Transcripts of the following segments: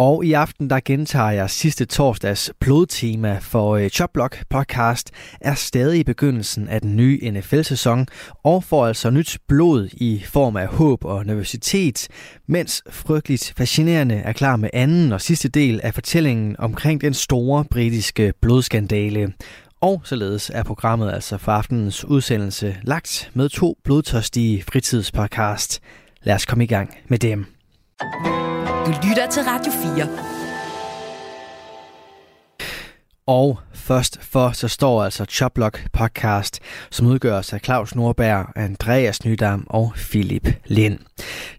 Og i aften, der gentager jeg sidste torsdags blodtema for øh, Chopblock podcast, er stadig i begyndelsen af den nye NFL-sæson, og får altså nyt blod i form af håb og nervøsitet, mens frygteligt fascinerende er klar med anden og sidste del af fortællingen omkring den store britiske blodskandale. Og således er programmet altså for aftenens udsendelse lagt med to blodtørstige fritidspodcast. Lad os komme i gang med dem. Du lytter til Radio 4. Og først for, så står altså Choplock podcast, som udgøres af Claus Nordberg, Andreas Nydam og Philip Lind.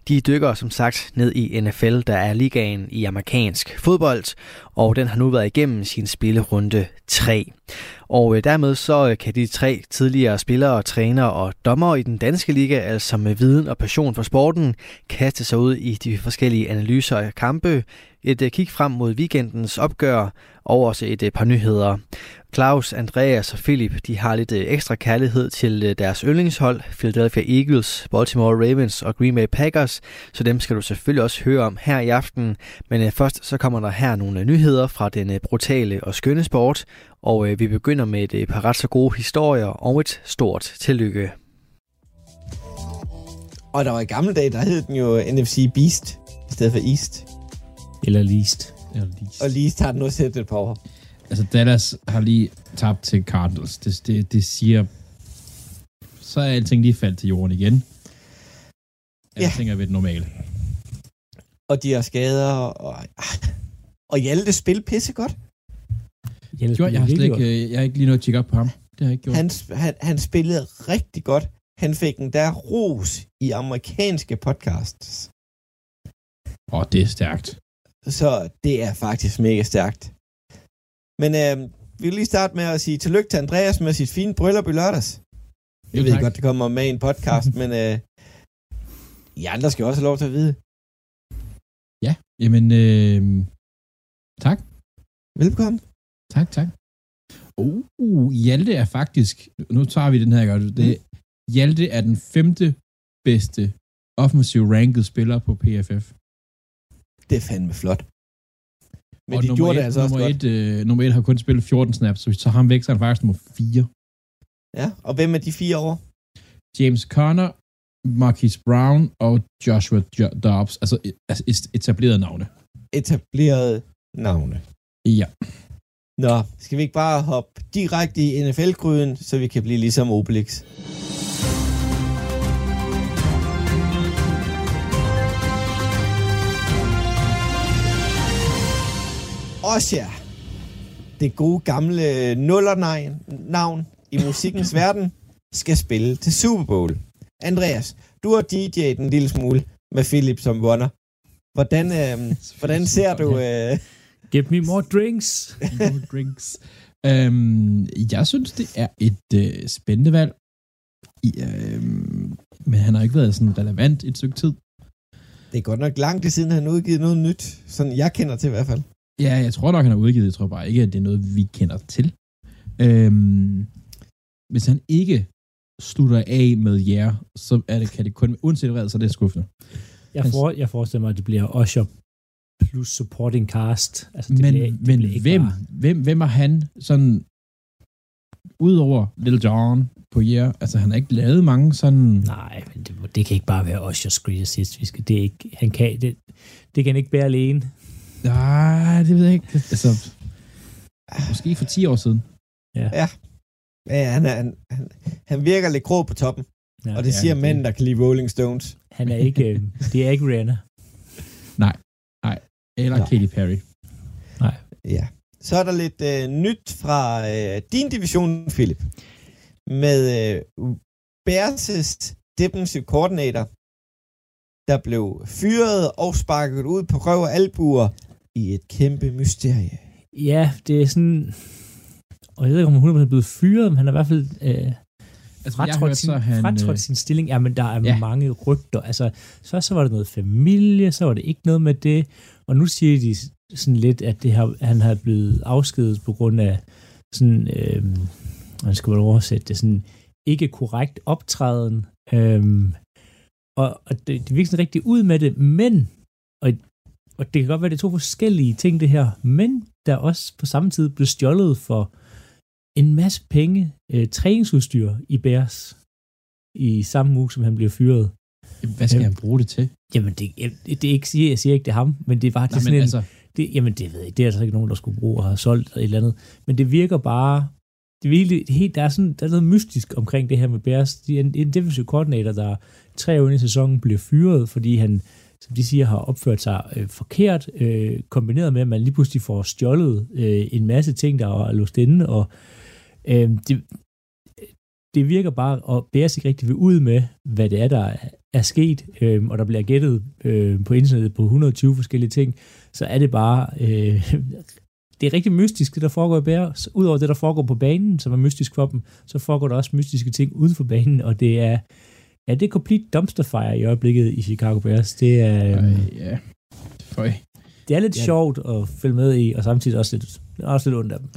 De dykker som sagt ned i NFL, der er ligaen i amerikansk fodbold, og den har nu været igennem sin spillerunde 3. Og øh, dermed så øh, kan de tre tidligere spillere, trænere og dommer i den danske liga, altså med viden og passion for sporten, kaste sig ud i de forskellige analyser af kampe, et øh, kig frem mod weekendens opgør og også et par nyheder. Claus, Andreas og Philip de har lidt ekstra kærlighed til deres yndlingshold, Philadelphia Eagles, Baltimore Ravens og Green Bay Packers, så dem skal du selvfølgelig også høre om her i aften. Men først så kommer der her nogle nyheder fra den brutale og skønne sport, og vi begynder med et par ret så gode historier og et stort tillykke. Og der var i gamle dage, der hed den jo NFC Beast i stedet for East. Eller Least. Eller least. Og Least har den nu set et par år. Altså, Dallas har lige tabt til Cardinals. Det, det, det siger... Så er alting lige faldt til jorden igen. Alting ja. er ved det normale. Og de har skader, og, og Hjalte spil pisse godt. Hjalte jo, jeg, har slet ikke, jeg har ikke lige noget at tjekke op på ham. Det har jeg ikke gjort. Han, han, han spillede rigtig godt. Han fik en der ros i amerikanske podcasts. Åh, oh, det er stærkt. Så det er faktisk mega stærkt. Men øh, vi vil lige starte med at sige tillykke til Andreas med sit fine bryllup i lørdags. Jeg ved godt, det kommer med i en podcast, men øh, I andre skal også have lov til at vide. Ja, jamen, øh, tak. Velkommen. Tak, tak. Uh, Hjalte er faktisk, nu tager vi den her godt, det, Hjalte er den femte bedste offensive ranked spiller på PFF. Det er fandme flot. Men og de gjorde et, det altså nummer også et, godt. Øh, nummer et har kun spillet 14 snaps, så vi tager ham væk, så er han faktisk nummer 4. Ja, og hvem er de fire over? James Conner, Marquis Brown og Joshua Dobbs. Altså, altså etablerede navne. Etablerede navne. Ja. Nå, skal vi ikke bare hoppe direkte i NFL-gryden, så vi kan blive ligesom Obelix? Osha, det gode gamle nullernavn i musikkens verden, skal spille til Super Bowl. Andreas, du har DJ'et en lille smule med Philip som vunner. Hvordan, øh, hvordan ser du... Øh... Give me more drinks. more drinks. Um, jeg synes, det er et øh, spændende valg. I, øh, men han har ikke været sådan relevant et stykke tid. Det er godt nok lang tid siden, han udgivet noget nyt. Sådan jeg kender til i hvert fald. Ja, jeg tror nok, han har udgivet. Jeg tror bare ikke, at det er noget, vi kender til. Øhm, hvis han ikke slutter af med jer, så er det, kan det kun, uanset hvad, så er det skuffende. Jeg, for, jeg forestiller mig, at det bliver Usher plus supporting cast. Altså, det men bliver, det men bliver hvem, bare... hvem, hvem er han sådan, udover Little John på jer, altså han har ikke lavet mange sådan... Nej, men det, det kan ikke bare være Usher's greatest hits. Vi skal, det, er ikke, han kan, det, det kan han ikke bære alene. Nej, det ved jeg ikke. Altså, måske for 10 år siden. Ja. ja. ja han, er, han, han, han virker lidt grå på toppen. Ja, og det ja, siger mænd, der kan lide Rolling Stones. Han er ikke, øh, det er ikke Rihanna. Nej, nej. Eller nej. Katy Perry. Nej. Ja. Så er der lidt øh, nyt fra øh, din division, Philip. Med øh, Bears' defensive coordinator, der blev fyret og sparket ud på røv og albuer i et kæmpe mysterie. Ja, det er sådan... Og jeg ved ikke, om han er blevet fyret, men han er i hvert fald... Øh, altså, fratrådt, sin, han, fratrådt øh... sin stilling. Ja, men der er ja. mange rygter. Altså, så, så var det noget familie, så var det ikke noget med det. Og nu siger de sådan lidt, at det har, han har blevet afskedet på grund af sådan, øh, man skal vel oversætte det, sådan ikke korrekt optræden, øh, og, og det, det virker sådan rigtig ud med det, men, og, og det kan godt være, det er to forskellige ting, det her, men der også på samme tid blev stjålet for en masse penge, øh, træningsudstyr i Bears, i samme uge, som han bliver fyret. Hvad skal øh, han bruge det til? Jamen, det, det, det er ikke, jeg siger ikke, det er ham, men det er bare Nej, sådan en, altså... det, jamen, det ved jeg det er altså ikke nogen, der skulle bruge og have solgt et eller andet. Men det virker bare, det er virkelig, det helt, der, er sådan, der er noget mystisk omkring det her med Bears. De er en, en defensive coordinator, der tre år i sæsonen bliver fyret, fordi han, som de siger, har opført sig øh, forkert, øh, kombineret med, at man lige pludselig får stjålet øh, en masse ting, der er låst inde, og øh, det, det virker bare, og Bears ikke rigtig vil ud med, hvad det er, der er sket, øh, og der bliver gættet øh, på internettet på 120 forskellige ting, så er det bare, øh, det er rigtig mystisk, det der foregår i Bears. Udover det, der foregår på banen, som er mystisk for dem, så foregår der også mystiske ting uden for banen, og det er, ja, det er complete dumpster fire i øjeblikket i Chicago Bears. Det er, øh, ja, Føj. det er lidt ja. sjovt at følge med i, og samtidig også lidt, også lidt ondt af dem.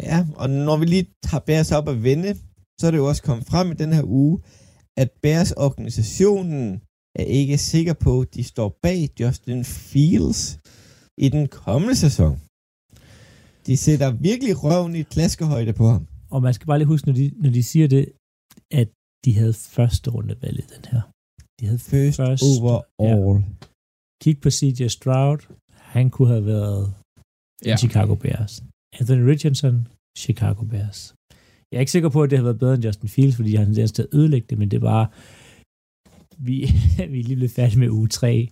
Ja, og når vi lige tager Bears op at vende, så er det jo også kommet frem i den her uge, at Bears organisationen er ikke sikker på, at de står bag Justin Fields i den kommende sæson. De sætter virkelig røven i klaskehøjde på ham. Og man skal bare lige huske, når de, når de siger det, at de havde første runde valg i den her. De havde first, first overall. Ja. Kig på CJ Stroud. Han kunne have været ja. Chicago Bears. Anthony Richardson, Chicago Bears. Jeg er ikke sikker på, at det har været bedre end Justin Fields, fordi han har til at ødelægge det, men det var vi, vi er lige blevet færdige med uge 3.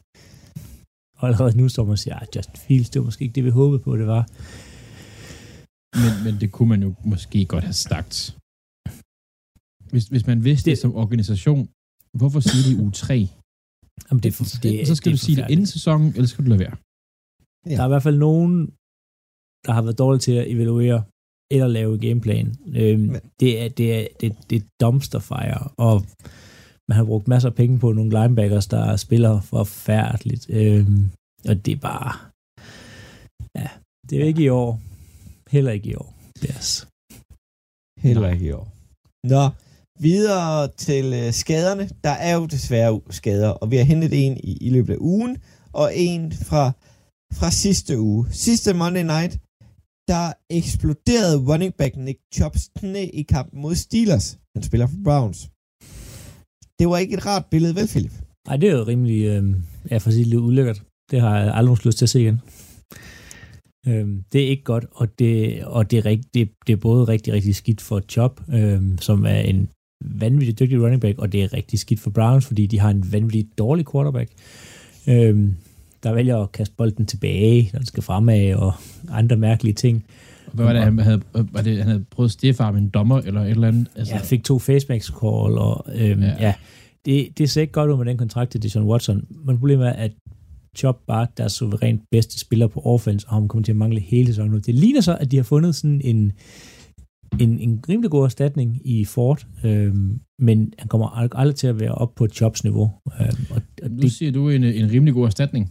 Og allerede nu står man og siger, at Justin Fields, det var måske ikke det, vi håbede på, det var. Men, men det kunne man jo måske godt have sagt. Hvis, hvis man vidste det, det som organisation, hvorfor siger de uge 3? Jamen det, det, så skal det du sige det inden sæsonen, eller skal du lade være? Ja. Der er i hvert fald nogen, der har været dårlige til at evaluere eller lave gameplan. Øhm, det, er, det, er, det, det er dumpster fire, og man har brugt masser af penge på nogle linebackers, der spiller forfærdeligt. Øhm, og det er bare... Ja, det er ikke i år. Heller ikke i år. Yes. Heller ikke i år. Nå, videre til øh, skaderne. Der er jo desværre skader, og vi har hentet en i, i løbet af ugen, og en fra, fra sidste uge. Sidste Monday Night, der eksploderede running back Nick Chubbs knæ i kampen mod Steelers. Han spiller for Browns. Det var ikke et rart billede, vel, Philip? Nej, det er jo rimelig, øh, ja, for sige lidt ulækkert. Det har jeg aldrig lyst til at se igen. Øh, det er ikke godt, og det, og det, er, rigt, det, det er både rigtig, rigtig skidt for Chubb, øh, som er en vanvittig dygtig running back, og det er rigtig skidt for Browns, fordi de har en vanvittig dårlig quarterback. Øh, der vælger at kaste bolden tilbage, når den skal fremad, og andre mærkelige ting. Hvad var det, han havde, var det, han havde prøvet at med en dommer, eller et eller andet? Altså... Ja, fik to facebacks call, og øhm, ja. ja. det, det ser ikke godt ud med den kontrakt til Deshaun Watson, men problemet er, at Chop bare deres suverænt bedste spiller på offense, og han kommer til at mangle hele sæsonen nu. Det ligner så, at de har fundet sådan en, en, en rimelig god erstatning i Ford, øhm, men han kommer aldrig til at være op på Chops niveau. Øhm, og, og nu det, siger du en, en rimelig god erstatning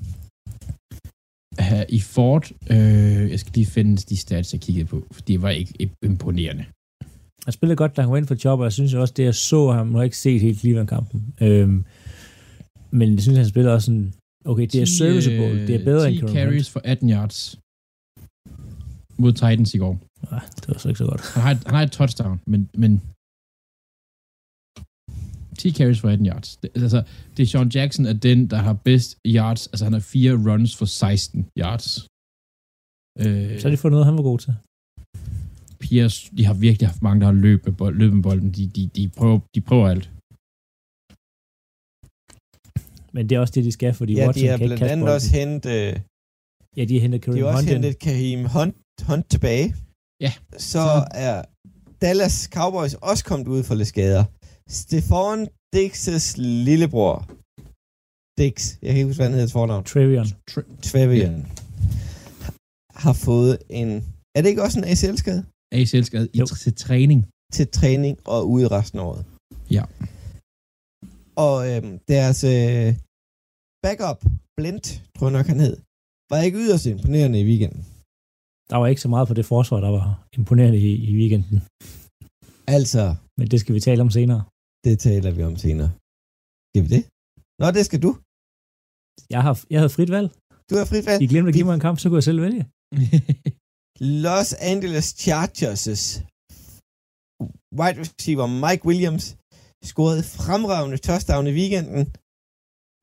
i Ford, øh, jeg skal lige finde de stats, jeg kiggede på, for det var ikke imponerende. Han spillede godt, da han var ind for job, og jeg synes også, det jeg så ham, har ikke set helt Cleveland-kampen. Øhm, men jeg synes, han spiller også sådan, okay, det er 10, serviceable, det er bedre 10 end carries for 18 yards mod Titans i går. Nej, det var så ikke så godt. Han har, han har et touchdown, men, men 10 carries for 18 yards. Det, altså, det er Sean Jackson er den, der har bedst yards. Altså, han har fire runs for 16 yards. Øh, så har de fået noget, han var god til. Pierce, de har virkelig haft mange, der har løbet med, bold, løbet med bolden. De, de, de, prøver, de prøver alt. Men det er også det, de skal, fordi ja, Watson de har blandt andet også hentet... Ja, de har hentet Kareem Hunt. De har også Hunt hentet Kareem Hunt, Hunt tilbage. Ja. Så, så er Dallas Cowboys også kommet ud for lidt skader. Stefan Dix' lillebror. Dix, jeg kan ikke huske, hvad han hedder til fornavn. Trevion. Trevion. Har fået en... Er det ikke også en ACL-skade? ACL-skade i til træning. Til træning og ude resten af året. Ja. Og øhm, deres øh, backup, Blint, tror jeg nok han hed, var ikke yderst imponerende i weekenden. Der var ikke så meget på det forsvar, der var imponerende i, i weekenden. Altså. Men det skal vi tale om senere. Det taler vi om senere. Skal vi det? Nå, det skal du. Jeg har, jeg havde frit valg. Du har frit valg. I glemte at give mig en kamp, så kunne jeg selv vælge. Los Angeles Chargers' wide receiver Mike Williams scorede fremragende touchdown i weekenden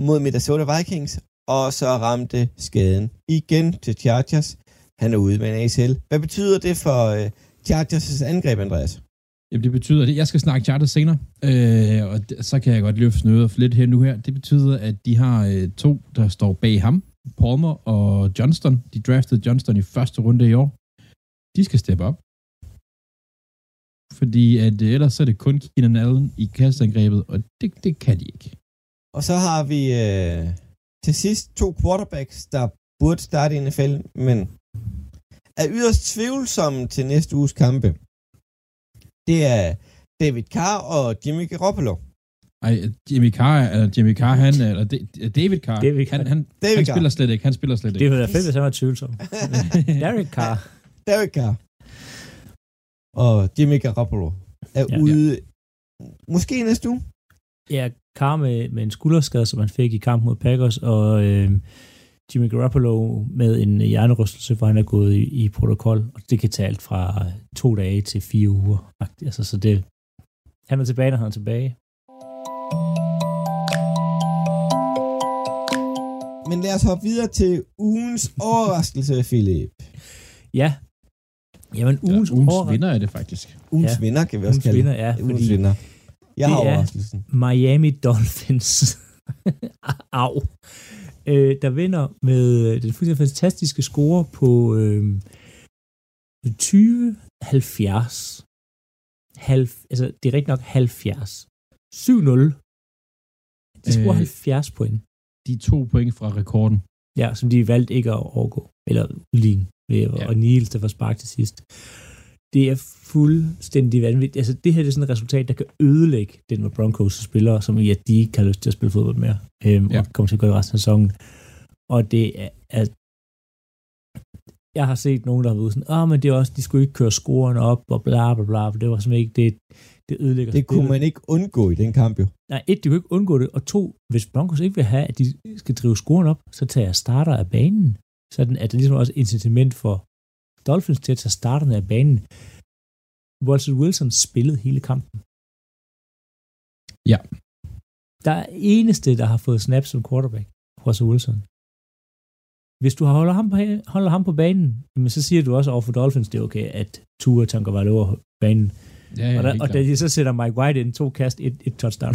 mod Minnesota Vikings, og så ramte skaden igen til Chargers. Han er ude med en ACL. Hvad betyder det for uh, Chargers' angreb, Andreas? Jamen, det betyder, at jeg skal snakke Chargers senere, øh, og så kan jeg godt løfte noget lidt her nu her. Det betyder, at de har øh, to, der står bag ham, Palmer og Johnston. De draftede Johnston i første runde i år. De skal steppe op. Fordi at øh, ellers så er det kun Keenan Allen i kastangrebet, og det, det kan de ikke. Og så har vi øh, til sidst to quarterbacks, der burde starte i NFL, men er yderst tvivlsomme til næste uges kampe. Det er David Carr og Jimmy Garoppolo. Ej, Jimmy Carr, eller Jimmy Carr, han, eller David Carr, David han, han, David han Carr. spiller slet ikke, han spiller slet Det ikke. ville være fedt, hvis han var tvivlsom. Derek Carr. David Carr. Og Jimmy Garoppolo er Ja. ja. ude, måske næste uge. Ja, Carr med, med en skulderskade, som han fik i kamp mod Packers, og øh, Jimmy Garoppolo med en hjernerystelse, hvor han er gået i, i protokol, og det kan tage alt fra to dage til fire uger. Altså, så det, han er tilbage, når han er tilbage. Men lad os hoppe videre til ugens overraskelse, Philip. Ja. Jamen, ugens, ugens overra- vinder er det faktisk. Ugens Ja. vinder, kan vi også Ugens kalde vinder, det. ja, Ugens fordi vinder. Jeg har det er- overraskelsen. Miami Dolphins. Au. Øh, der vinder med øh, den fuldstændig fantastiske score på øh, 20-70. Halv, altså, det er rigtig nok 70. 7-0. De scorer Øh. 70 point. De to point fra rekorden. Ja, som de valgte ikke at overgå. Eller udligne ved Ja. og Niels, der får spark til sidst. Det er fuldstændig vanvittigt. Altså, det her det er sådan et resultat, der kan ødelægge Denver Broncos spillere, som i at de ikke har lyst til at spille fodbold mere, øhm, Ja. og kommer til at gå i resten af sæsonen. Og det er, er jeg har set nogen, der har været sådan, åh, men det er også, de skulle ikke køre scoren op, og bla bla bla, det var simpelthen ikke, det, det ødelægger Det kunne man ikke undgå i den kamp, jo. Nej, et, de kunne ikke undgå det, og to, hvis Broncos ikke vil have, at de skal drive scoren op, så tager jeg starter af banen. Sådan at det ligesom også incitament for Dolphins til at tage starterne af banen. Russell Wilson spillede hele kampen. Ja. Der er eneste, der har fået snaps som quarterback, Russell Wilson. Hvis du holder ham på, holder ham på banen, jamen så siger du også over for Dolphins, det er okay, at Tua tanker var over banen. Ja, ja, og, der, og da de så sætter Mike White ind, to kast, et, et touchdown.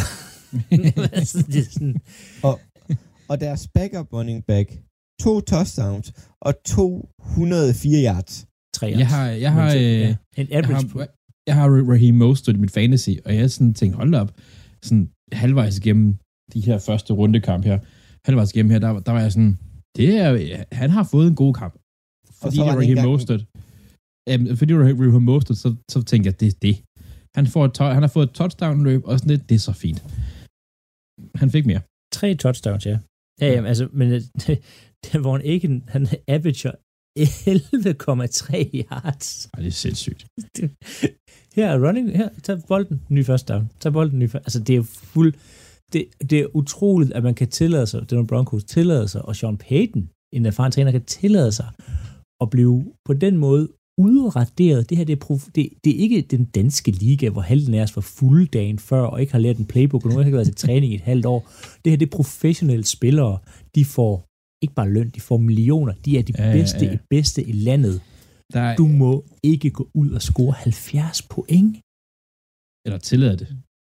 altså, det er sådan, Og deres backup running back, to touchdowns og 204 yards. tre Jeg har, jeg har, øh, en jeg average har, jeg har Raheem Mostert i mit fantasy, og jeg har sådan tænkt, hold op, sådan halvvejs igennem de her første rundekamp her, halvvejs igennem her, der, der var jeg sådan, det er, han har fået en god kamp. Fordi så var det ikke Raheem engang- Mostert. Øhm, fordi det er Raheem Mostert, så, så tænkte jeg, det er det. Han, får et, han har fået et touchdown-løb, og sådan lidt, det er så fint. Han fik mere. tre touchdowns, ja. Ja, jamen, altså, men det hvor han ikke, han averager 11,3 yards. Ej, det er sindssygt. Her er running, her, tag bolden, ny første down. Tag bolden, ny første. Altså, det er fuld, det, det er utroligt, at man kan tillade sig, det er Broncos tillade sig, og Sean Payton, en erfaren træner, kan tillade sig at blive på den måde udraderet. Det her, det er, prof, det, det er ikke den danske liga, hvor halvdelen af os var fulde dagen før, og ikke har lært en playbook, og nogen har ikke været til træning i et halvt år. Det her, det er professionelle spillere. De får ikke bare løn, de får millioner. De er de Ja, ja, bedste, ja. i bedste i landet. Der er, Du må ikke gå ud og score 70 point. eller tillader det.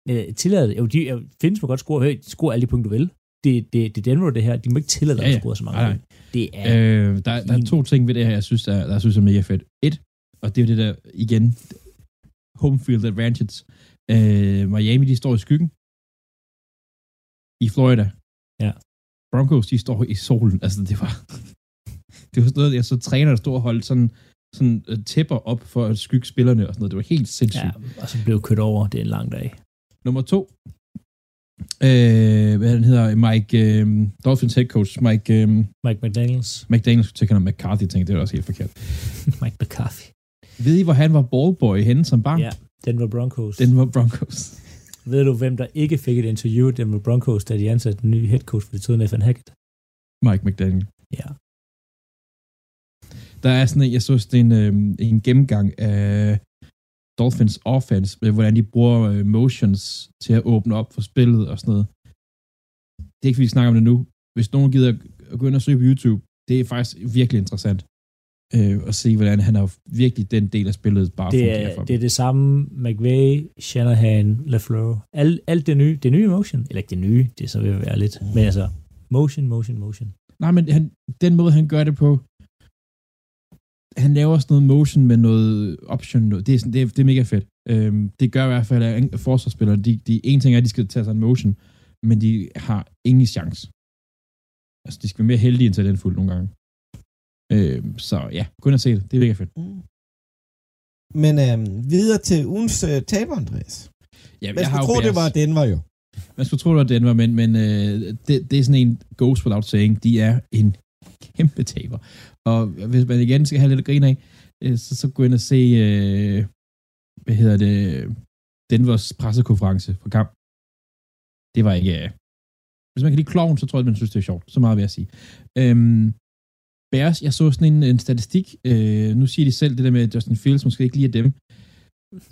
Øh, tillade, jo, de jo, findes må godt score, hey, score alle de point, du vil. Det, det, det er Denver, det her. De må ikke tillade dig Ja, at ja. score så mange Nej, nej. Det er, Øh, der, der er to ting ved det her, jeg synes, der, der jeg synes er mega fedt. Et, og det er jo det der, igen, home field advantage. Øh, Miami, de står i skyggen. I Florida. Ja. Broncos, de står i solen. Altså, det var... det var sådan noget, jeg så træner, der stod og holdt sådan, sådan øh, tæpper op for at skygge spillerne og sådan noget. Det var helt sindssygt. ja, og så blev kørt over. Det er en lang dag. Nummer to. Øh, hvad han hedder, Mike, øh, Dolphins head coach, Mike... Øh, Mike McDaniels. McDaniels, tænker han McCarthy, tænkte det er også helt forkert. Mike McCarthy. Ved I, hvor han var ballboy henne som barn? Ja, Denver Broncos. Denver Broncos. Ved du, hvem der ikke fik et interview Denver Broncos, da de ansatte den nye head coach for det tiden, Nathan Hackett? Mike McDaniel. Ja. Der er sådan en, jeg så sådan en, øh, en gennemgang af Dolphins offense, med hvordan de bruger øh, motions til at åbne op for spillet og sådan noget. Det er ikke, fordi vi snakker om det nu. Hvis nogen gider at gå ind og søge på YouTube, det er faktisk virkelig interessant øh, at se, hvordan han har virkelig den del af spillet bare det fungerer er, for det er det samme McVay, Shanahan, LaFleur. Alt, alt det nye, det nye motion, eller ikke det nye, det er så vil være lidt, men altså motion, motion, motion. Nej, men han, den måde, han gør det på, han laver sådan noget motion med noget option. Det er, sådan, det er, det er mega fedt. Øhm, det gør i hvert fald, at forsvarsspillere, de, de, en ting er, at de skal tage sig en motion, men de har ingen chance. Altså, de skal være mere heldige end talentfulde nogle gange. Øhm, så ja, kun at se det. Det er mega fedt. Mm. Men øhm, videre til ugens øh, taber, Andreas. Ja, Man skulle tro, det var Denver jo. Man skulle tro, det var Denver, men, men øh, det, det er sådan en goes without saying. De er en kæmpe taber. Og hvis man igen skal have lidt at grine af, øh, så, så gå ind og se, øh, hvad hedder det, Denvers pressekonference for kamp. Det var ikke... Øh, hvis man kan lide clown, så tror jeg, man synes, det er sjovt. Så meget vil jeg sige. Øhm, Bears, jeg så sådan en, en statistik. Øh, nu siger de selv det der med Justin Fields, måske ikke lige af dem.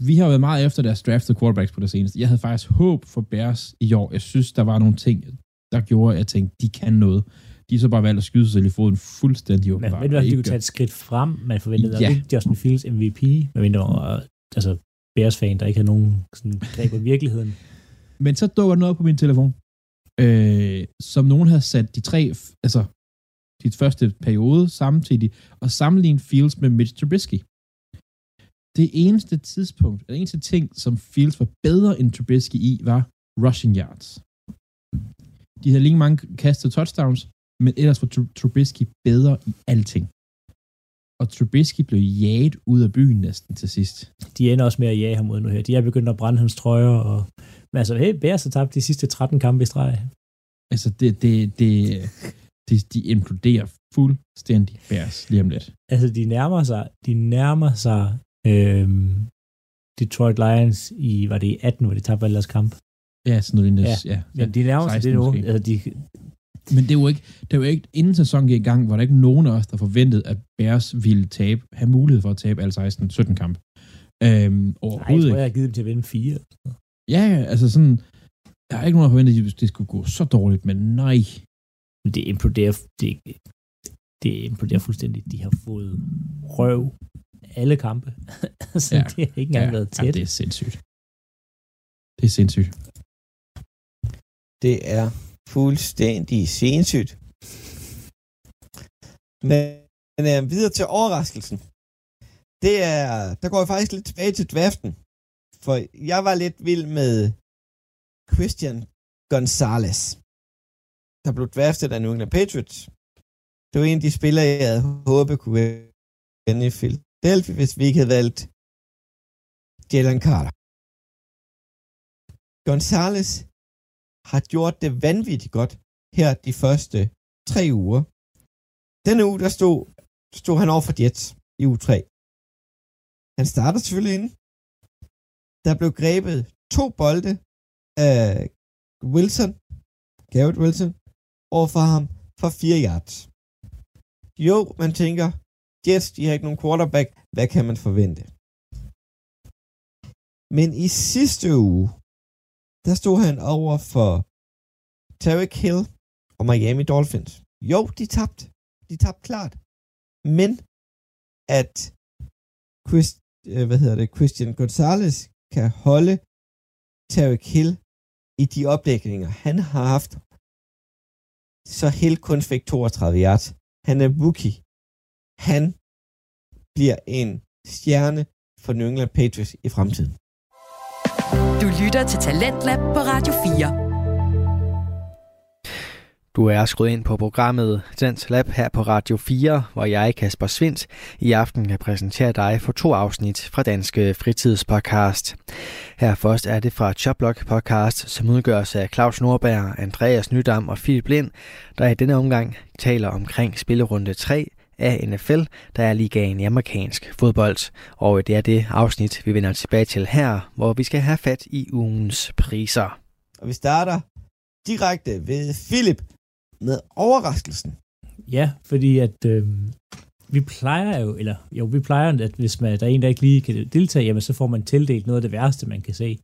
Vi har været meget efter deres draftede quarterbacks på det seneste. Jeg havde faktisk håb for Bears i år. Jeg synes, der var nogle ting, der gjorde, at jeg tænkte, de kan noget. De har så bare valgt at skyde sig selv i foden fuldstændig Men ved du, at de kunne tage et skridt frem? Man forventede Ja. ikke Justin Fields MVP, medmindre man var, altså Bears-fan, der ikke havde nogen sådan, greb på virkeligheden. Men så dukker noget op på min telefon, øh, som nogen havde sat de tre, altså de første periode samtidig, og sammenlignet Fields med Mitch Trubisky. Det eneste tidspunkt, eller eneste ting, som Fields var bedre end Trubisky i, var rushing yards. De havde lige mange kastet touchdowns, men ellers var Tru- Trubisky bedre i alting. Og Trubisky blev jaget ud af byen næsten til sidst. De ender også med at jage ham ud nu her. De er begyndt at brænde hans trøjer. Og... Men altså, hey, Bears har tabt de sidste 13 kampe i streg. Altså, det, det, det, det, de imploderer fuldstændig Bears lige om lidt. Altså, de nærmer sig, de nærmer sig øhm, Detroit Lions i, var det i 18, hvor de tabte deres kamp. Ja, sådan noget lignende. Ja, Ja, Men de nærmer sig 16 det nu. måske. Altså, de, Men det var ikke, det var ikke inden sæsonen gik i gang, var der ikke nogen af os, der forventede, at Bears ville tabe, have mulighed for at tabe alle 16-17 kampe. Øhm, nej, jeg overhovedet tror, jeg har givet dem til at vinde fire. Ja, altså sådan, jeg har ikke nogen, der forventet, at det skulle gå så dårligt, men nej. Men det imploderer, det, det imploderer fuldstændig. De har fået røv alle kampe. så Ja. ja. det har ikke engang ja, været ja, tæt. det er sindssygt. Det er sindssygt. Det er fuldstændig sindssygt. Men øh, videre til overraskelsen. Det er, der går jeg faktisk lidt tilbage til draften. For jeg var lidt vild med Christian Gonzalez, der blev draftet af New England Patriots. Det var en af de spillere, jeg havde håbet kunne vende i Philadelphia, hvis vi ikke havde valgt Jalen Carter. Gonzalez har gjort det vanvittigt godt her de første tre uger. Denne uge, der stod, stod han over for Jets i uge 3. Han starter selvfølgelig ind. Der blev grebet to bolde af Wilson, Garrett Wilson, over for ham for 4 yards. Jo, man tænker, Jets, de har ikke nogen quarterback. Hvad kan man forvente? Men i sidste uge, der stod han over for Tarek Hill og Miami Dolphins. Jo, de tabte. De tabte klart. Men at Chris, øh, hvad hedder det, Christian Gonzalez kan holde Tarek Hill i de opdækninger, han har haft, så Hill kun fik 32 yards. Han er rookie. Han bliver en stjerne for New England Patriots i fremtiden. Du lytter til Talentlab på Radio 4. Du er skruet ind på programmet Dans Lab her på Radio 4, hvor jeg, Kasper Svindt, i aften kan præsentere dig for to afsnit fra Danske Fritidspodcast. Her først er det fra Choplock Podcast, som udgøres af Claus Nordberg, Andreas Nydam og Philip Lind, der i denne omgang taler omkring spillerunde 3 af NFL, der er ligaen i amerikansk fodbold. Og det er det afsnit, vi vender tilbage til her, hvor vi skal have fat i ugens priser. Og vi starter direkte ved Philip med overraskelsen. Ja, fordi at øh, vi plejer jo, eller jo, vi plejer, at hvis man, der er en, der ikke lige kan deltage, jamen så får man tildelt noget af det værste, man kan se.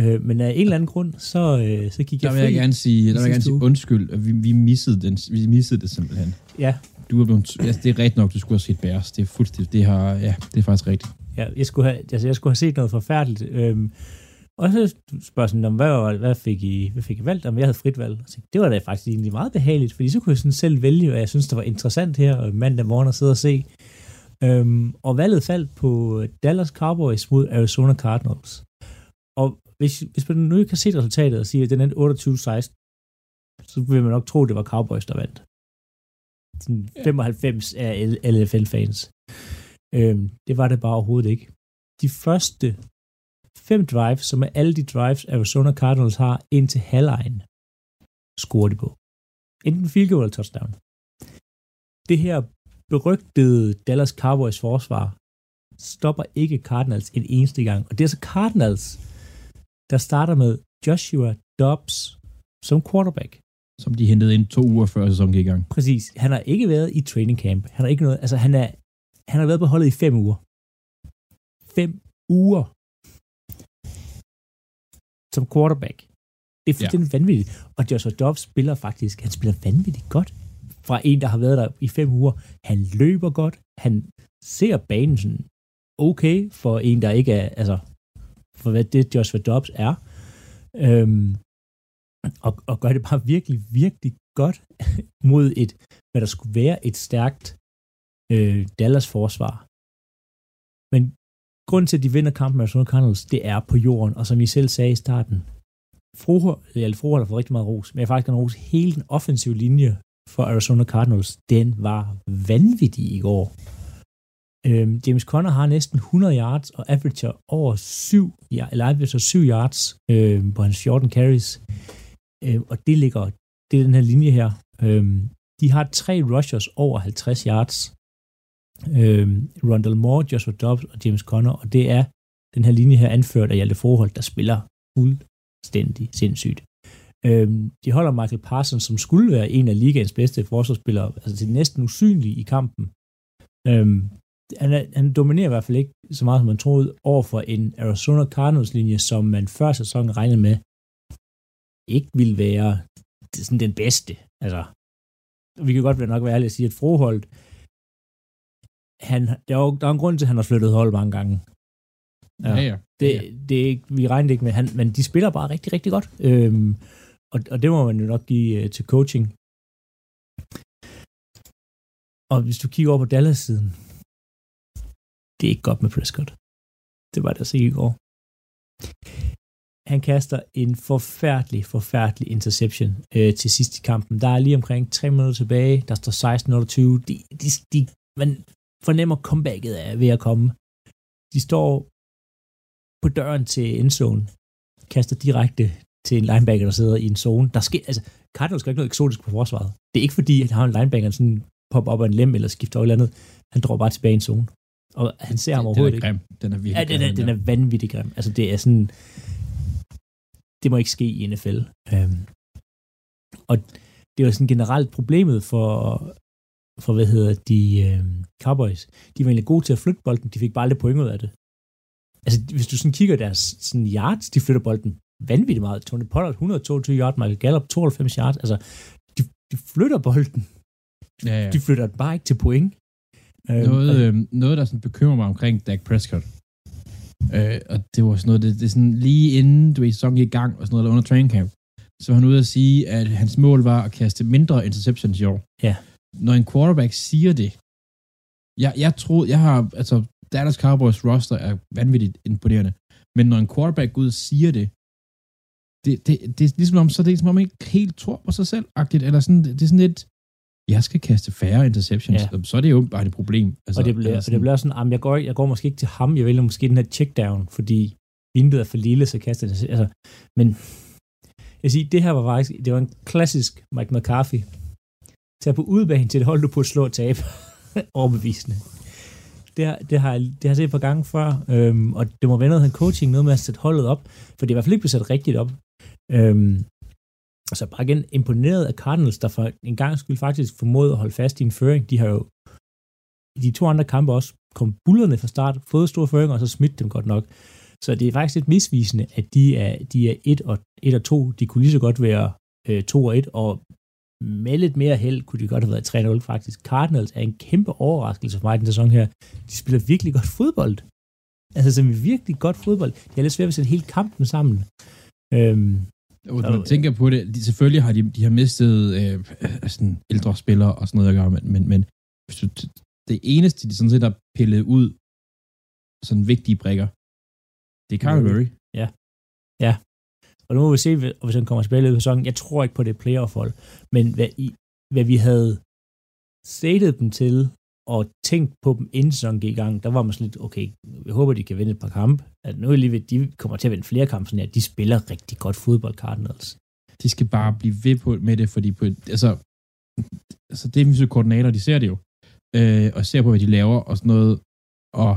Øh, men af en eller anden grund, så, øh, så gik der jeg vil jeg gerne sige, der vil jeg gerne sige undskyld, at vi, vi, missede den, vi missede det simpelthen. Ja. Du er blevet, ja, det er rigtigt nok, du skulle have set Bærs. Det er fuldstændig, det har, ja, det er faktisk rigtigt. Ja, jeg skulle have, altså jeg skulle have set noget forfærdeligt. Øhm, og så spørger sådan, hvad, hvad, fik I, hvad fik I valgt? Om jeg havde frit valg. Så det var da faktisk egentlig meget behageligt, fordi så kunne jeg sådan selv vælge, og jeg synes, det var interessant her mandag morgen at sidde og se. Øhm, og valget faldt på Dallas Cowboys mod Arizona Cardinals. Og hvis, hvis man nu ikke har set resultatet og siger, at den er 28-16, så vil man nok tro, at det var Cowboys, der vandt. Sådan 95 af LFL-fans. Øhm, det var det bare overhovedet ikke. De første fem drives, som er alle de drives, Arizona Cardinals har ind til halvlejen, scorer de på. Enten field goal eller touchdown. Det her berygtede Dallas Cowboys forsvar stopper ikke Cardinals en eneste gang. Og det er så Cardinals, der starter med Joshua Dobbs som quarterback. Som de hentede ind to uger før sæsonen gik i gang. Præcis. Han har ikke været i training camp. Han har ikke noget, altså han er, han har været på holdet i fem uger. Fem uger som quarterback. Det er fuldstændig ja. vanvittigt. Og Joshua Dobbs spiller faktisk, han spiller vanvittigt godt. Fra en, der har været der i fem uger. Han løber godt. Han ser banen sådan okay for en, der ikke er, altså, for hvad det Joshua Dobbs er. Øhm, og, og gør det bare virkelig, virkelig godt mod et, hvad der skulle være et stærkt øh, Dallas forsvar. Men grunden til, at de vinder kampen med Arizona Cardinals, det er på jorden, og som I selv sagde i starten, Froholt, eller Froholt har fået rigtig meget ros, men jeg faktisk kan ros hele den offensive linje for Arizona Cardinals, den var vanvittig i går. Øhm, James Conner har næsten 100 yards og averager over 7, ja, eller averager 7 yards øhm, på hans 14 carries. Øhm, og det ligger, det er den her linje her. Øhm, de har tre rushers over 50 yards. Øhm, Rondell Moore, Joshua Dobbs og James Conner, og det er den her linje her anført af Hjalte Forhold, der spiller fuldstændig sindssygt. Øh, de holder Michael Parsons, som skulle være en af ligaens bedste forsvarsspillere, altså til næsten usynlig i kampen. Øh, han, er, han dominerer i hvert fald ikke så meget, som man troede, over for en Arizona Cardinals-linje, som man før sæsonen regnede med, ikke ville være sådan den bedste. Altså, vi kan godt være nok være ærlige at sige, at Froholt, han, der, er jo, der er en grund til, at han har flyttet hold mange gange. Ja, ja. Det, det er ikke, vi regner ikke med, han, men de spiller bare rigtig, rigtig godt. Øhm, og, og det må man jo nok give uh, til coaching. Og hvis du kigger over på Dallas-siden, det er ikke godt med Prescott. Det var det altså ikke i går. Han kaster en forfærdelig, forfærdelig interception øh, til sidst i kampen. Der er lige omkring 3 minutter tilbage. Der står 16-28. De, de, de, man fornemmer comebacket af ved at komme. De står på døren til endzone, kaster direkte til en linebacker, der sidder i en zone. Der sker, altså, Cardinals skal ikke noget eksotisk på forsvaret. Det er ikke fordi, at han har en linebacker, sådan popper op af en lem eller skifter over eller andet. Han dropper bare tilbage i en zone. Og han ser ham overhovedet den er grim. ikke. Den er virkelig ja, den er, grim, den er vanvittig grim. Altså, det er sådan... Det må ikke ske i NFL. Øhm, og det var sådan generelt problemet for, for hvad hedder de, øhm, Cowboys. De var egentlig gode til at flytte bolden. De fik bare aldrig point ud af det. Altså, hvis du sådan kigger deres sådan yards, de flytter bolden vanvittigt meget. Tony Pollard 122 yards, Michael Gallup 92 yards. Altså, de, de flytter bolden. Ja, ja. De flytter den bare ikke til point. Noget, øh, noget der sådan bekymrer mig omkring Dak Prescott, øh, og det var sådan noget, det, det er sådan lige inden du i sæsonen i gang, og sådan noget under training camp, så var han ude at sige, at hans mål var at kaste mindre interceptions i år. Ja. Når en quarterback siger det, jeg, jeg tror, jeg har, altså Dallas Cowboys roster er vanvittigt imponerende, men når en quarterback ud siger det, det, det, det er ligesom om, så er det ligesom om, man ikke helt tror på sig selv, -agtigt, eller sådan, det, det er sådan lidt, jeg skal kaste færre interceptions, ja. så er det jo bare et problem. Altså, og det bliver, sådan, det bliver sådan, jamen, jeg, går, jeg går måske ikke til ham, jeg vælger måske den her checkdown, fordi vinduet er for lille, så kaster det. Altså, men jeg siger, det her var faktisk, det var en klassisk Mike McCarthy. Tag på udbanen til det hold, du på at slå og tabe. Overbevisende. Det har, det, har, det har jeg set et par gange før, øhm, og det må være noget af coaching, noget med at sætte holdet op, for det er i hvert fald ikke blevet sat rigtigt op. Øhm, så bare igen imponeret af Cardinals, der for en gang skyld faktisk formåede at holde fast i en føring. De har jo i de to andre kampe også kom bullerne fra start, fået store føringer, og så smidt dem godt nok. Så det er faktisk lidt misvisende, at de er, de er 1 og, 1 og 2. De kunne lige så godt være øh, 2 og 1, og med lidt mere held kunne de godt have været 3-0 faktisk. Cardinals er en kæmpe overraskelse for mig den sæson her. De spiller virkelig godt fodbold. Altså, som virkelig godt fodbold. De er lidt svært at sætte hele kampen sammen. Øhm, og når man tænker på det, de, selvfølgelig har de, de har mistet øh, sådan ældre spillere og sådan noget at gøre, men, men, men det eneste, de sådan set har pillet ud, sådan vigtige brækker, det er Kyrie Murray. Ja. Ja. Og nu må vi se, hvis han kommer at spille i sæsonen. Jeg tror ikke på det playoff-hold, men hvad, i, hvad vi havde stated dem til, og tænkt på dem inden sæsonen gik i gang, der var man sådan lidt, okay, vi håber, de kan vinde et par kampe. At nu er lige ved, de kommer til at vinde flere kampe, sådan at de spiller rigtig godt fodbold, Cardinals. De skal bare blive ved på med det, fordi på, altså, altså defensive koordinater, de ser det jo, øh, og ser på, hvad de laver og sådan noget, og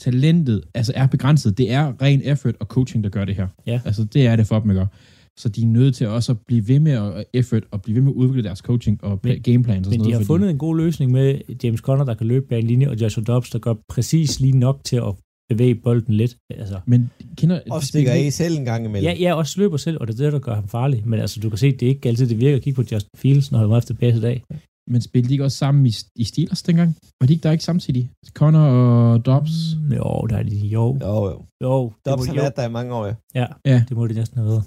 talentet altså er begrænset. Det er ren effort og coaching, der gør det her. Ja. Altså det er det for dem, ikke? Så de er nødt til også at blive ved med at effort og blive ved med at udvikle deres coaching og men, gameplans og sådan Men de har fordi... fundet en god løsning med James Conner, der kan løbe bag en linje, og Joshua Dobbs, der gør præcis lige nok til at bevæge bolden lidt. Altså. Men kender... Og stikker af selv en gang imellem. Ja, ja, også løber selv, og det er det, der gør ham farlig. Men altså, du kan se, det er ikke altid, det virker at kigge på Justin Fields, når han var efter bedste i dag. Men spillede de ikke også sammen i, i Steelers dengang? Var de ikke der ikke samtidig? Connor og Dobbs? Mm, jo, der er de. Jo. Jo, jo. jo Dobbs har været der i mange år, ja. Ja, ja. det må det næsten have været.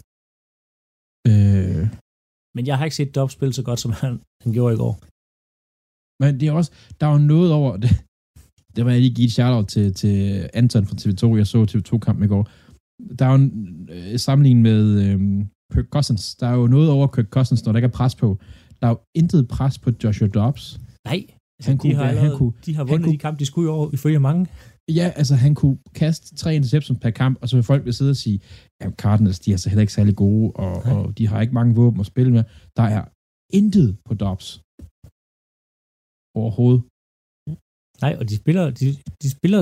Øh. Men jeg har ikke set Dobbs spille så godt, som han, han gjorde i går. Men det er også, der er jo noget over det. Det var jeg lige give et shout til, til Anton fra TV2. Jeg så TV2-kampen i går. Der er jo en øh, sammenligning med øh, Kirk Cousins. Der er jo noget over Kirk Cousins, når der ikke er pres på. Der er jo intet pres på Joshua Dobbs. Nej, altså, han de, kunne, har allerede, han kunne, de har vundet kunne, de kampe, de skulle i år, ifølge mange. Ja, altså han kunne kaste tre interceptions per kamp, og så vil folk vil sidde og sige, ja, Cardinals, de er så heller ikke særlig gode, og, og de har ikke mange våben at spille med. Der er intet på Dobbs. Overhovedet. Nej, og de spiller, de, de spiller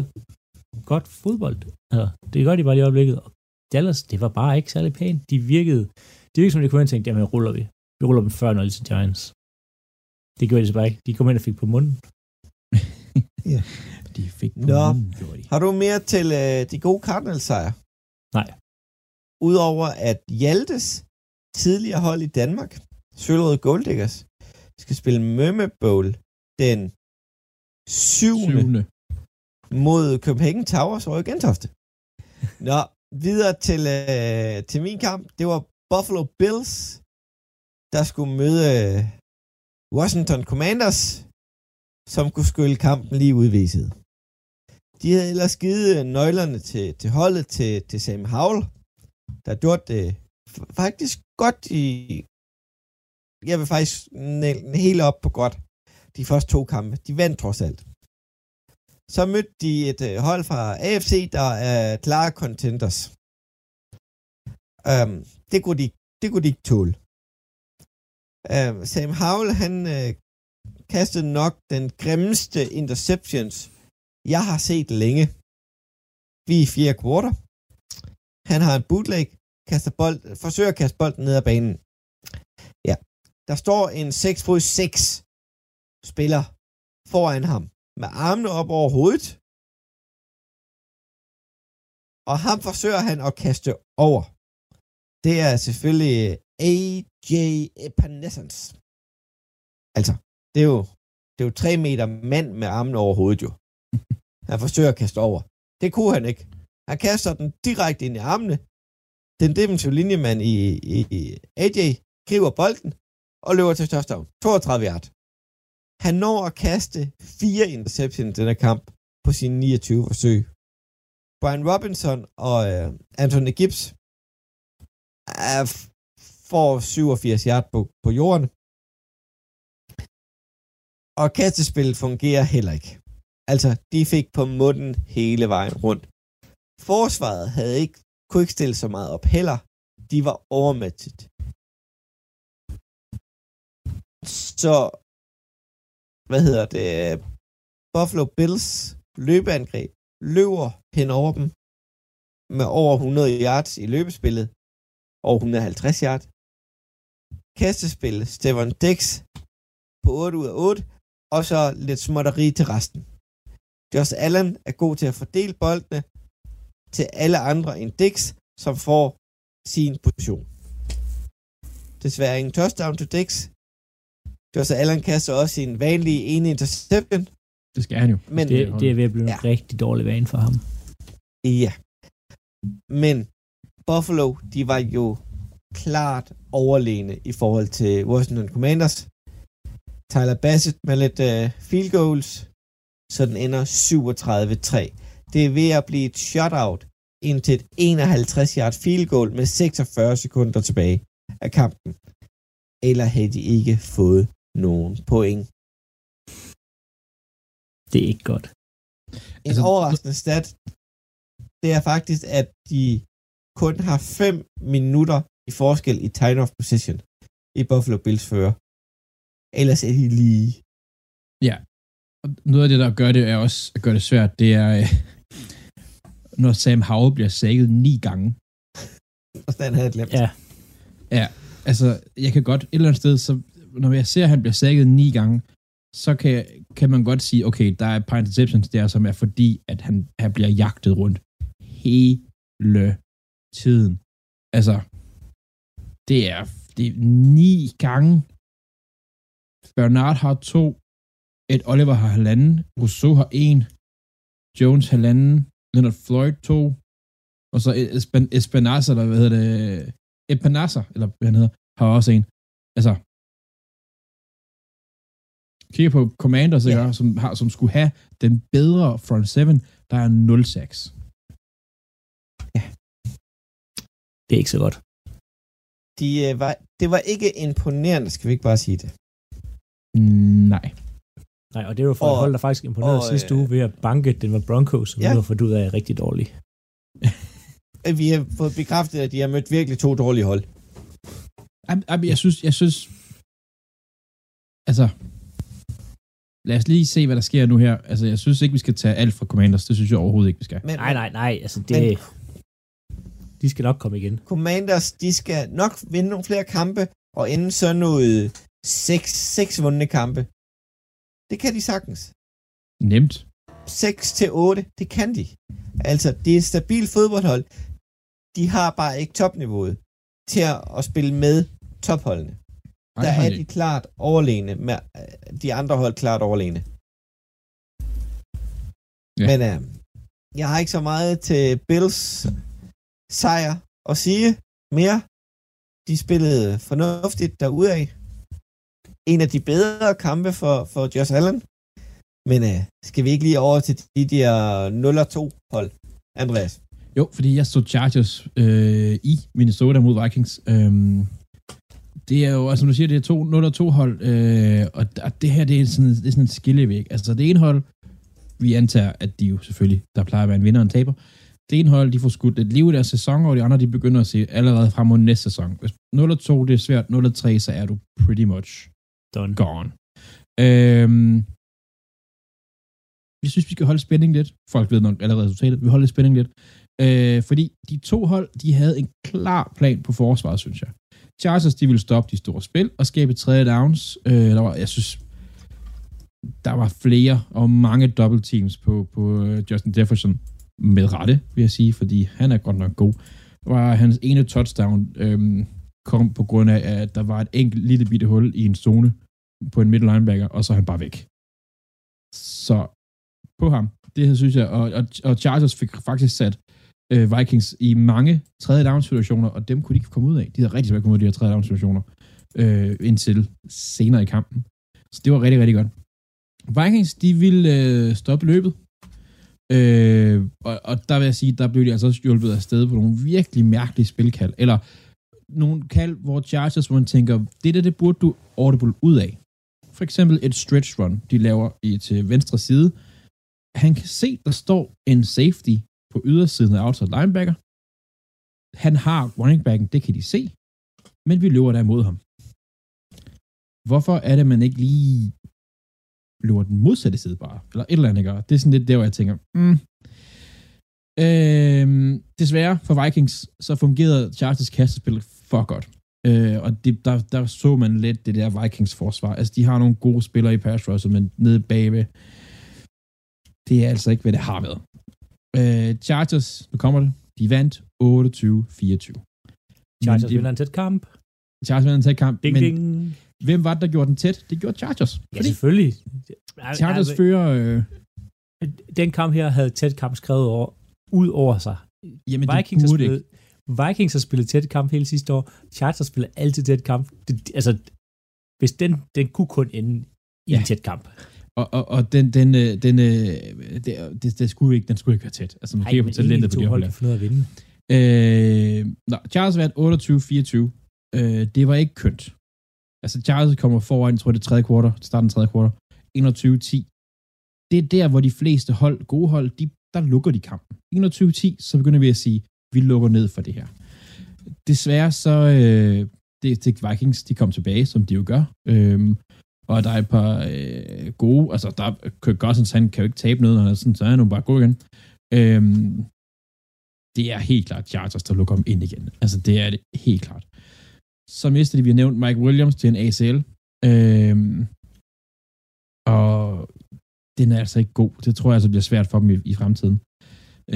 godt fodbold. Altså, det gør de bare i øjeblikket. Og Dallas, det var bare ikke særlig pænt. De virkede, det virkede som, de kunne have tænkt, jamen ruller vi. Vi ruller dem før, når til Giants. Det gjorde de så bare ikke. De kom ind og fik på munden. ja. De fik på Nå. munden, gjorde de. Har du mere til uh, de gode Cardinals sejre? Nej. Udover at Hjaltes tidligere hold i Danmark, Sølvrøde Golddiggers, skal spille Mømme Bowl den 7. 7. mod Copenhagen Towers og i Gentofte. Nå, videre til, uh, til min kamp. Det var Buffalo Bills der skulle møde øh, Washington Commanders, som kunne skylle kampen lige udviset. De havde ellers givet øh, nøglerne til, til holdet til, til Sam Howell, der gjorde det øh, faktisk godt i... Jeg vil faktisk næle den helt op på godt de første to kampe. De vandt trods alt. Så mødte de et hold fra AFC, der er klare contenders. Um, det, kunne de, det kunne de ikke tåle. Uh, Sam Howell, han uh, kastede nok den grimmeste interceptions, jeg har set længe. Vi er i fjerde kvartal. Han har en bootleg, kaster bold, forsøger at kaste bolden ned ad banen. Ja, der står en 6 fod 6 spiller foran ham, med armene op over hovedet. Og ham forsøger han at kaste over. Det er selvfølgelig øh, AJ Epanescence. Altså, det er jo, det er jo tre meter mand med armen over hovedet jo. Han forsøger at kaste over. Det kunne han ikke. Han kaster den direkte ind i armene. Den defensive linjemand i, i, i AJ griber bolden og løber til touchdown. 32 yard. Han når at kaste fire interceptions i denne kamp på sine 29 forsøg. Brian Robinson og uh, Anthony Gibbs er, får 87 yard på, på jorden. Og kastespillet fungerer heller ikke. Altså, de fik på munden hele vejen rundt. Forsvaret havde ikke, kunne ikke stille så meget op heller. De var overmatchet. Så, hvad hedder det, Buffalo Bills løbeangreb løber hen over dem med over 100 yards i løbespillet, over 150 yards. Kastespil, Stefan Dix på 8 ud af 8, og så lidt småtteri til resten. Josh Allen er god til at fordele boldene til alle andre end Dix, som får sin position. Desværre ingen touchdown til Dix. Josh Allen kaster også sin vanlige ene interception. Det skal han jo. Men, det, det er ved at blive ja. en rigtig dårlig vane for ham. Ja. Men Buffalo, de var jo klart overlegne i forhold til Washington Commanders. Tyler Bassett med lidt uh, field goals, så den ender 37-3. Det er ved at blive et shutout indtil et 51-yard field goal med 46 sekunder tilbage af kampen. Eller havde de ikke fået nogen point. Det er ikke godt. En altså, overraskende stat, det er faktisk, at de kun har 5 minutter i forskel i time of position i Buffalo Bills fører. Ellers er de lige. Ja. Og noget af det, der gør det, er også at gøre det svært, det er, øh, når Sam Howell bliver sækket ni gange. Og den havde jeg glemt. Ja. Ja, altså, jeg kan godt et eller andet sted, så når jeg ser, at han bliver sækket ni gange, så kan, kan man godt sige, okay, der er et par interceptions der, som er fordi, at han, han bliver jagtet rundt hele tiden. Altså, det er, det er ni gange. Bernard har to, et Oliver har halvanden, Rousseau har en, Jones halvanden, Leonard Floyd to, og så Espen, Espanaza, eller hvad hedder det, Espanaza, eller hvad han hedder, har også en. Altså, kigger på Commanders, ja. som, har, som skulle have den bedre front 7, der er 0-6. Ja. Det er ikke så godt. De, øh, var, det var ikke imponerende, skal vi ikke bare sige det? Mm, nej. Nej, og det var for og, et hold, der faktisk imponerede og, sidste uge ved at banke den var Broncos, som ja. vi har fået ud af rigtig dårlig. vi har fået bekræftet, at de har mødt virkelig to dårlige hold. Jeg, jeg synes, jeg synes, altså, lad os lige se, hvad der sker nu her. Altså, jeg synes ikke, vi skal tage alt fra Commanders. Det synes jeg overhovedet ikke, vi skal. Men, nej, nej, nej. Altså, det, men, de skal nok komme igen. Commanders, de skal nok vinde nogle flere kampe, og inden så noget seks, seks vundne kampe. Det kan de sagtens. Nemt. 6 til 8, det kan de. Altså, det er et stabilt fodboldhold. De har bare ikke topniveauet til at spille med topholdene. Ej, der er de klart overlegne, med de andre hold klart overlegne. Ja. Men uh, jeg har ikke så meget til Bills sejr at sige mere. De spillede fornuftigt derudaf. En af de bedre kampe for, for Josh Allen. Men øh, skal vi ikke lige over til de der 0-2 hold, Andreas? Jo, fordi jeg stod Chargers øh, i Minnesota mod Vikings. Øhm, det er jo, altså du siger, det er to 0 2 hold, øh, og det her, det er sådan, det er sådan en skillevæg. Altså det ene hold, vi antager, at de jo selvfølgelig, der plejer at være en vinder og en taber, det ene hold, de får skudt et liv i deres sæson, og de andre, de begynder at se allerede frem mod næste sæson. Hvis 0-2, det er svært, 0-3, så er du pretty much Done. gone. Øhm, jeg synes, vi skal holde spænding lidt. Folk ved nok allerede resultatet. Vi holder spænding lidt. Øh, fordi de to hold, de havde en klar plan på forsvaret, synes jeg. Chargers, de ville stoppe de store spil og skabe tredje downs. Øh, der var, jeg synes, der var flere og mange double teams på, på øh, Justin Jefferson. Med rette, vil jeg sige, fordi han er godt nok god. Var hans ene touchdown øhm, kom på grund af, at der var et enkelt lille bitte hul i en zone på en middle linebacker, og så er han bare væk. Så på ham, det her synes jeg, og, og, og Chargers fik faktisk sat øh, Vikings i mange tredje down situationer, og dem kunne de ikke komme ud af. De havde rigtig svært kommet ud af de her tredje down situationer øh, indtil senere i kampen. Så det var rigtig, rigtig godt. Vikings, de ville øh, stoppe løbet. Øh, og, der vil jeg sige, der blev de altså også hjulpet af sted på nogle virkelig mærkelige spilkald. Eller nogle kald, hvor Chargers, hvor man tænker, det der, det burde du audible ud af. For eksempel et stretch run, de laver i, til venstre side. Han kan se, der står en safety på ydersiden af outside linebacker. Han har running backen, det kan de se. Men vi løber der imod ham. Hvorfor er det, man ikke lige løber den modsatte side bare? Eller et eller andet, ikke? Det er sådan lidt der, hvor jeg tænker, mm, Øh, desværre for Vikings, så fungerede Chargers kastespil for godt. Øh, og det, der, der så man lidt det der Vikings forsvar. Altså, de har nogle gode spillere i pass rush, men nede bagved, det er altså ikke, hvad det har været. Øh, Chargers, nu kommer det, de vandt 28-24. Chargers vinder en tæt kamp. Chargers vinder en tæt kamp, ding, men ding. hvem var det, der gjorde den tæt? Det gjorde Chargers. Ja, selvfølgelig. Chargers altså, fører... Øh, den kamp her havde tæt kamp skrevet over, ud over sig. Jamen, Vikings, det har spillet, Vikings har spillet tæt kamp hele sidste år. Chargers spiller altid tæt kamp. Det, altså, hvis den, den kunne kun ende i ja. en tæt kamp. Og, og, og den, den, øh, den, øh, det, det, det, skulle ikke, den skulle ikke være tæt. Altså, man kigger på talentet på det hold. kan finde at vinde. Øh, nå, Charles vandt 28-24. Øh, det var ikke kønt. Altså, Charles kommer foran, tror jeg, det tredje kvartal, starten tredje kvartal, 21-10. Det er der, hvor de fleste hold, gode hold, de der lukker de kampen. 21-10, så begynder vi at sige, vi lukker ned for det her. Desværre så, øh, det, det Vikings, de kom tilbage, som de jo gør. Øhm, og der er et par øh, gode, altså der Kirk Cousins, han kan jo ikke tabe noget, når han er sådan, så er han jo bare god igen. Øhm, det er helt klart Chargers, der lukker dem ind igen. Altså det er det helt klart. Så mister de, vi har nævnt Mike Williams til en ACL. Øhm, og den er altså ikke god. Det tror jeg altså bliver svært for dem i, i fremtiden.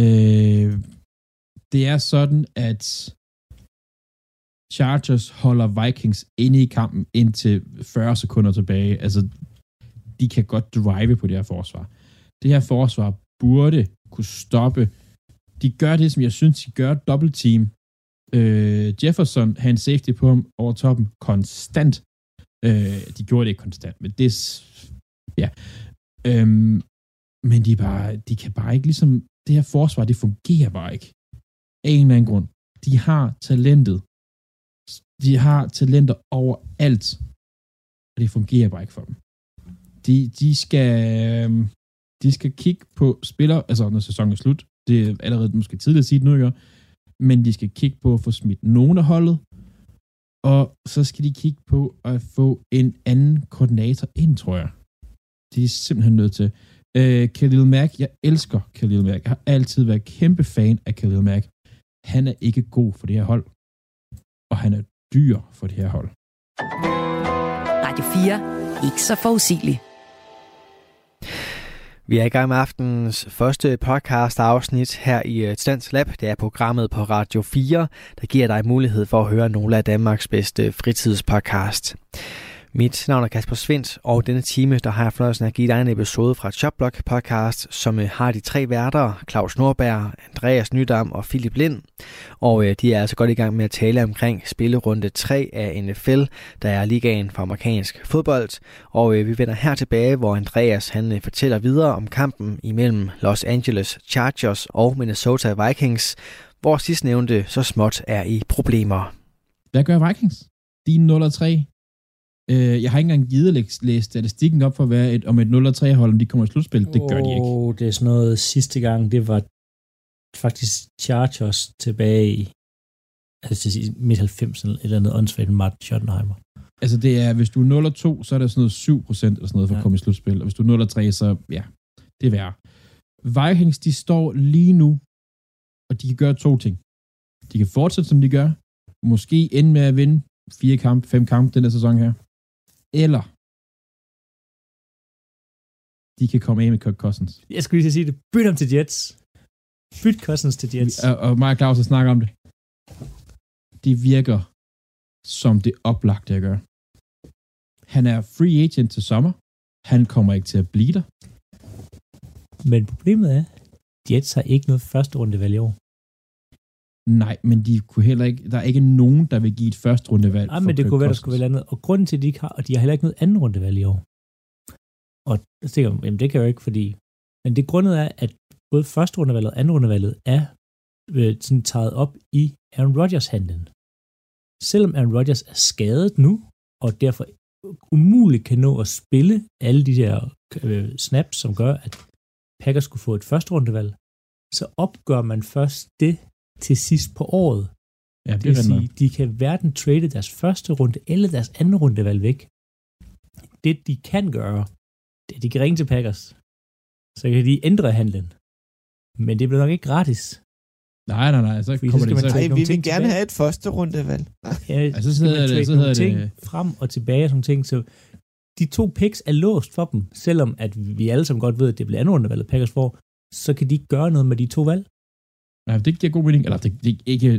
Øh, det er sådan, at Chargers holder Vikings inde i kampen indtil 40 sekunder tilbage. Altså, de kan godt drive på det her forsvar. Det her forsvar burde kunne stoppe. De gør det, som jeg synes, de gør. Double team. Øh, Jefferson har en safety på ham over toppen konstant. Øh, de gjorde det ikke konstant, men det ja. Øhm, men de, bare, de kan bare ikke ligesom, det her forsvar, det fungerer bare ikke. Af en eller anden grund. De har talentet. De har talenter overalt. Og det fungerer bare ikke for dem. De, de skal, øhm, de skal kigge på spillere, altså når sæsonen er slut, det er allerede måske tidligt at sige det nu, ikke? men de skal kigge på at få smidt nogen af holdet, og så skal de kigge på at få en anden koordinator ind, tror jeg. Det er simpelthen nødt til. Øh, Khalil Mack, jeg elsker Khalil Mack. Jeg har altid været kæmpe fan af Khalil Mack. Han er ikke god for det her hold. Og han er dyr for det her hold. Radio 4. Ikke så forudsigeligt. Vi er i gang med aftenens første podcast afsnit her i Stans Lab. Det er programmet på Radio 4, der giver dig mulighed for at høre nogle af Danmarks bedste fritidspodcast. Mit navn er Kasper Svendt, og denne time der har jeg fornøjelsen at give dig en episode fra Chopblock podcast, som øh, har de tre værter, Claus Norberg, Andreas Nydam og Philip Lind. Og øh, de er altså godt i gang med at tale omkring spillerunde 3 af NFL, der er ligaen for amerikansk fodbold. Og øh, vi vender her tilbage, hvor Andreas han fortæller videre om kampen imellem Los Angeles Chargers og Minnesota Vikings, hvor sidstnævnte så småt er i problemer. Hvad gør Vikings? De 0-3 Øh, jeg har ikke engang givet at læse statistikken op for at være et, om et 0-3-hold, om de kommer i slutspil. Det gør de ikke. Oh, det er sådan noget sidste gang, det var faktisk Chargers tilbage i altså midt 90'erne, eller andet åndssvagt med Martin Schottenheimer. Altså det er, hvis du er 0-2, så er det sådan noget 7 procent eller sådan noget for ja. at komme i slutspil. Og hvis du er 0-3, så ja, det er værre. Vikings, de står lige nu, og de kan gøre to ting. De kan fortsætte, som de gør. Måske ende med at vinde fire kampe, fem kampe den her sæson her eller de kan komme af med Kirk Cousins. Jeg skulle lige sige det. Byt ham til Jets. Byt Cousins til Jets. Og, og mig og Claus har snakket om det. Det virker som det oplagte at gøre. Han er free agent til sommer. Han kommer ikke til at blive der. Men problemet er, Jets har ikke noget første runde valg i år. Nej, men de kunne heller ikke, der er ikke nogen, der vil give et første rundevalg. Nej, men det Kirk kunne være, der skulle være andet. Og grunden til, at de ikke har, og de har heller ikke noget andet rundevalg i år. Og jeg tænker, jamen det kan jeg jo ikke, fordi... Men det grundet er, at både første rundevalget og anden rundevalget er øh, sådan taget op i Aaron Rodgers handlen. selvom Aaron Rodgers er skadet nu, og derfor umuligt kan nå at spille alle de der øh, snaps, som gør, at Packers skulle få et første rundevalg, så opgør man først det til sidst på året. Ja, det, det vil sige, de kan hverken trade deres første runde eller deres anden rundevalg væk. Det, de kan gøre, det er, de kan ringe til Packers. Så kan de ændre handlen. Men det bliver nok ikke gratis. Nej, nej, nej. Så Fordi kommer så det, så Ej, vi vil gerne have et første rundevalg. Ja, altså, så hedder det, så hedder ting det... frem og tilbage og sådan ting. Så de to picks er låst for dem, selvom at vi alle sammen godt ved, at det bliver andet rundevalget Packers får, så kan de ikke gøre noget med de to valg. Nej, det giver god mening. Eller det, det, er ikke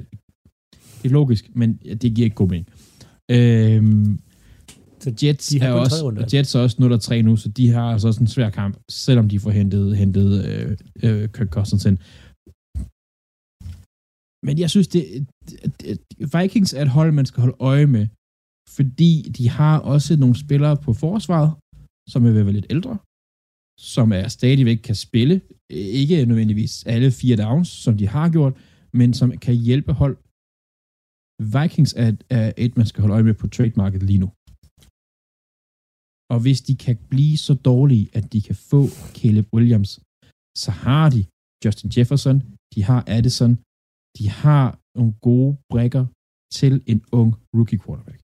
det er logisk, men det giver ikke god mening. Øhm, så Jets de er også, Jets er også 0-3 nu, så de har altså også en svær kamp, selvom de får hentet, hentet øh, øh, Kirk Cousins ind. Men jeg synes, det, det, Vikings er et hold, man skal holde øje med, fordi de har også nogle spillere på forsvaret, som er være lidt ældre, som er stadigvæk kan spille, øh, ikke nødvendigvis alle fire downs, som de har gjort, men som kan hjælpe hold. Vikings er, er et, man skal holde øje med på trademarket lige nu. Og hvis de kan blive så dårlige, at de kan få Caleb Williams, så har de Justin Jefferson, de har Addison, de har nogle gode brækker til en ung rookie quarterback.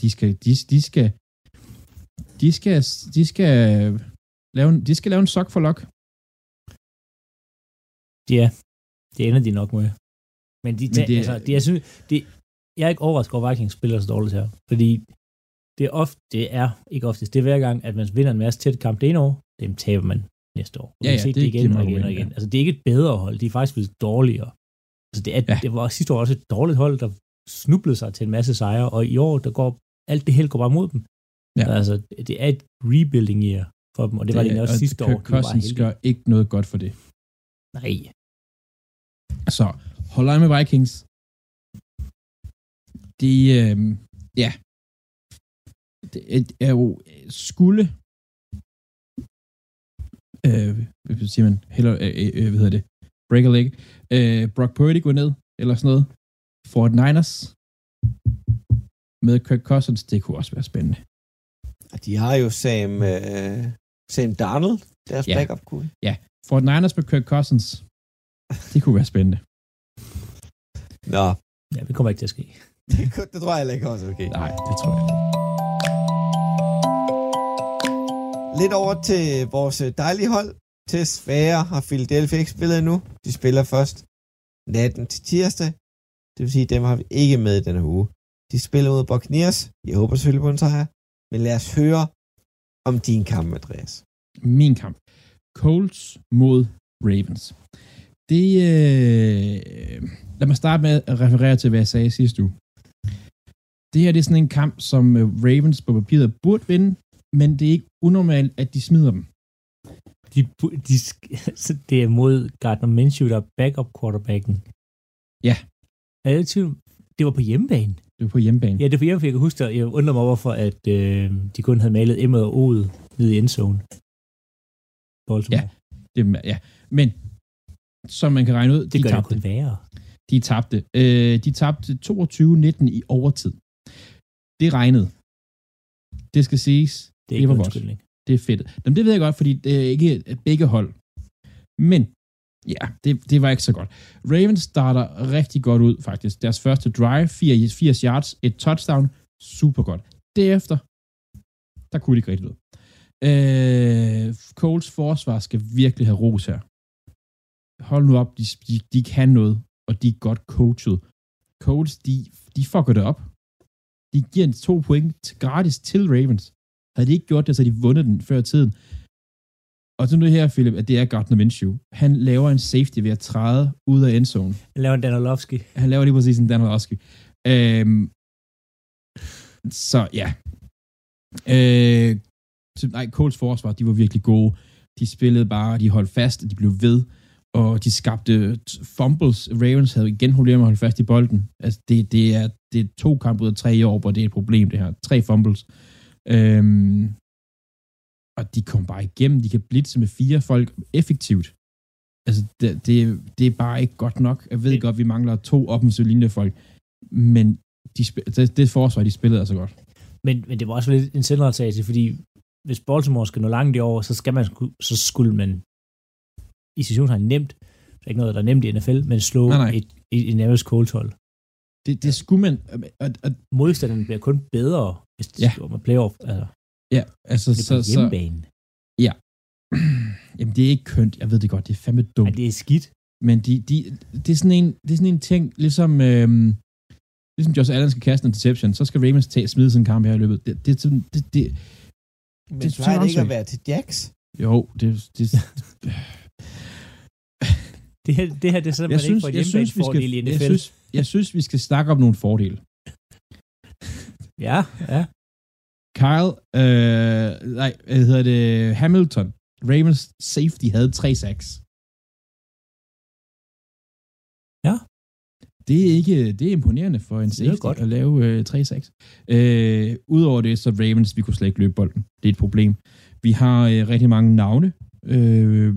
De skal, de, de skal, de skal, de skal lave en, de skal lave en sok for lok. Ja, det ender de nok med. Men de, Men det, altså, de, jeg, synes, de, jeg er ikke overrasket over, at Vikings spiller så dårligt her. Fordi det er ofte, det er ikke oftest, det er hver gang, at man vinder en masse tæt kamp det ene år, dem taber man næste år. Ja, ja, det, det igen og igen og igen. Ja. Altså, det er ikke et bedre hold, de er faktisk blevet dårligere. Altså, det, er, ja. det var sidste år også et dårligt hold, der snublede sig til en masse sejre, og i år, der går alt det held går bare mod dem. Ja. Altså, det er et rebuilding year for dem, og det, det var det også sidste år. Cousins gør ikke noget godt for det. Nej. Så, hold øje med Vikings. De, øh, ja, det er jo skulle øh, hvad siger man, heller, øh, øh, øh, hvad hedder det, break a leg, øh, Brock Purdy gå ned, eller sådan noget, Fort Niners, med Kirk Cousins, det kunne også være spændende. De har jo Sam, øh, Sam Darnold, deres ja. backup kunne. Ja, Fort Niners med Kirk Cousins, det kunne være spændende. Nå. Ja, det kommer ikke til at ske. det, det tror jeg heller ikke også okay. Nej, det tror jeg ikke. Lidt over til vores dejlige hold. Til svære har Philadelphia ikke spillet endnu. De spiller først natten til tirsdag. Det vil sige, dem har vi ikke med i denne uge. De spiller mod Buccaneers. Jeg håber selvfølgelig på en sejr. Men lad os høre om din kamp, Andreas. Min kamp. Colts mod Ravens. Det, øh... lad mig starte med at referere til, hvad jeg sagde sidste uge. Det her det er sådan en kamp, som øh, Ravens på papiret burde vinde, men det er ikke unormalt, at de smider dem. De, de, det er mod Gardner Minshew, der er backup quarterbacken. Ja. Er det, det var på hjemmebane? Det var på hjemmebane. Ja, det var på hjemmebane. Jeg kan huske, at jeg undrer mig, hvorfor at, øh, de kun havde malet Emma og Ode nede i endzone. Ja, det, ja, men som man kan regne ud, det de gør tabte. Det værre. De tabte. Øh, de tabte 22-19 i overtid. Det regnede. Det skal siges. Det er det var vores. Det er fedt. Jamen, det ved jeg godt, fordi det er ikke begge hold. Men, ja, det, det var ikke så godt. Ravens starter rigtig godt ud, faktisk. Deres første drive, 80 yards, et touchdown, super godt. Derefter, der kunne de ikke rigtig ud. Øh, Coles forsvar skal virkelig have ros her. Hold nu op, de, de, de kan noget, og de er godt coachet. Coles, de, de fucker det op. De giver en to point gratis til Ravens. Havde de ikke gjort det, så havde de vundet den før tiden. Og så nu her, Philip, at det er Gardner Minshew. Han laver en safety ved at træde ud af endzone. Han laver en Danilowski. Han laver lige præcis en Danilowski. Øhm, så ja. Øh, så, nej, Coles forsvar, de var virkelig gode. De spillede bare, de holdt fast, og de blev ved, og de skabte fumbles. Ravens havde igen problemer med at holde fast i bolden. Altså, det, det, er, det er to kampe ud af tre år, hvor det er et problem, det her. Tre fumbles. Øhm, og de kom bare igennem. De kan blitse med fire folk effektivt. Altså, det, det, det er bare ikke godt nok. Jeg ved det, godt, vi mangler to offensive linjefolk, men de, det, det forsvar, de spillede altså godt. Men, men det var også lidt en selvretagelse, fordi hvis Baltimore skal nå langt i år, så, skal man, så skulle man i situationstegn nemt, er ikke noget, der er nemt i NFL, men slå nej, nej. et, et, et Navis Cold hold. Det, det skulle man... At, at, Modstanderen bliver kun bedre, hvis det ja. skal playoff. Altså, ja, altså... Det er så, så, ja. Jamen, det er ikke kønt. Jeg ved det godt. Det er fandme dumt. Men det er skidt. Men de, de, det, er sådan en, det er sådan en ting, ligesom... Øhm, ligesom Josh Allen skal kaste en interception, så skal Ravens tage, smide sådan en kamp her i løbet. Det, det, det, det, det, Men det plejer det ikke at være til Jax? Jo, det, det, det, her, det her det er simpelthen synes, ikke for et fordel i NFL. Jeg synes, jeg synes, vi skal snakke om nogle fordele. ja, ja. Kyle, øh, nej, hvad hedder det, Hamilton, Ravens safety havde tre sacks. Ja. Det er ikke, det er imponerende for en safety godt. at lave øh, tre sacks. Øh, Udover det, så Ravens, vi kunne slet ikke løbe bolden. Det er et problem. Vi har øh, rigtig mange navne. Øh,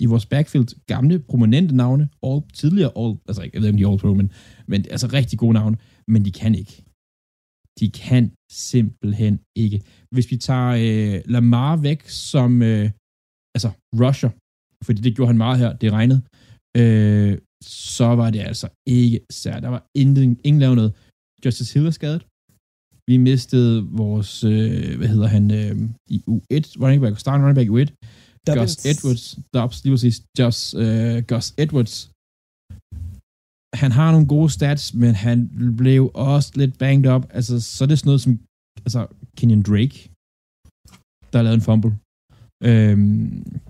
i vores backfield gamle, prominente navne, all, tidligere all, altså jeg ved ikke, om de er all pro, men, men altså rigtig gode navne, men de kan ikke. De kan simpelthen ikke. Hvis vi tager øh, Lamar væk som, øh, altså rusher, fordi det gjorde han meget her, det regnede, øh, så var det altså ikke særligt. Der var ingen, ingen lavet noget. Justice Hill er skadet. Vi mistede vores, øh, hvad hedder han, øh, i U1, running back, starting running back i U1, Gus Edwards, Dobbs, lige præcis, Just, uh, Gus Edwards. Han har nogle gode stats, men han blev også lidt banged up. Altså, så er det sådan noget som, altså, Kenyon Drake, der har lavet en fumble. Øhm,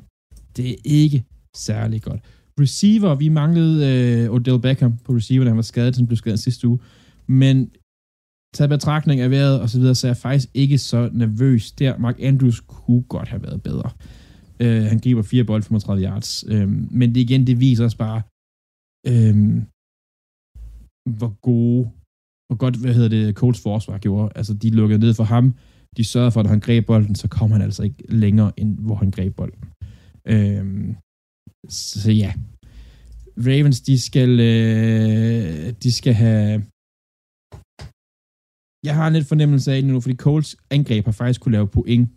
det er ikke særlig godt. Receiver, vi manglede øh, Odell Beckham på receiver, da han var skadet, han blev skadet sidste uge. Men taget betragtning af vejret og så videre, så er jeg faktisk ikke så nervøs der. Mark Andrews kunne godt have været bedre. Øh, han griber fire bold, 35 yards. Øh, men det igen, det viser os bare, øh, hvor gode, hvor godt, hvad hedder det, Colts forsvar gjorde. Altså, de lukkede ned for ham. De sørgede for, at han greb bolden, så kom han altså ikke længere, end hvor han greb bolden. Øhm, så ja. Ravens, de skal, øh, de skal have, jeg har en lidt fornemmelse af det nu, fordi Colts angreb har faktisk kunne lave point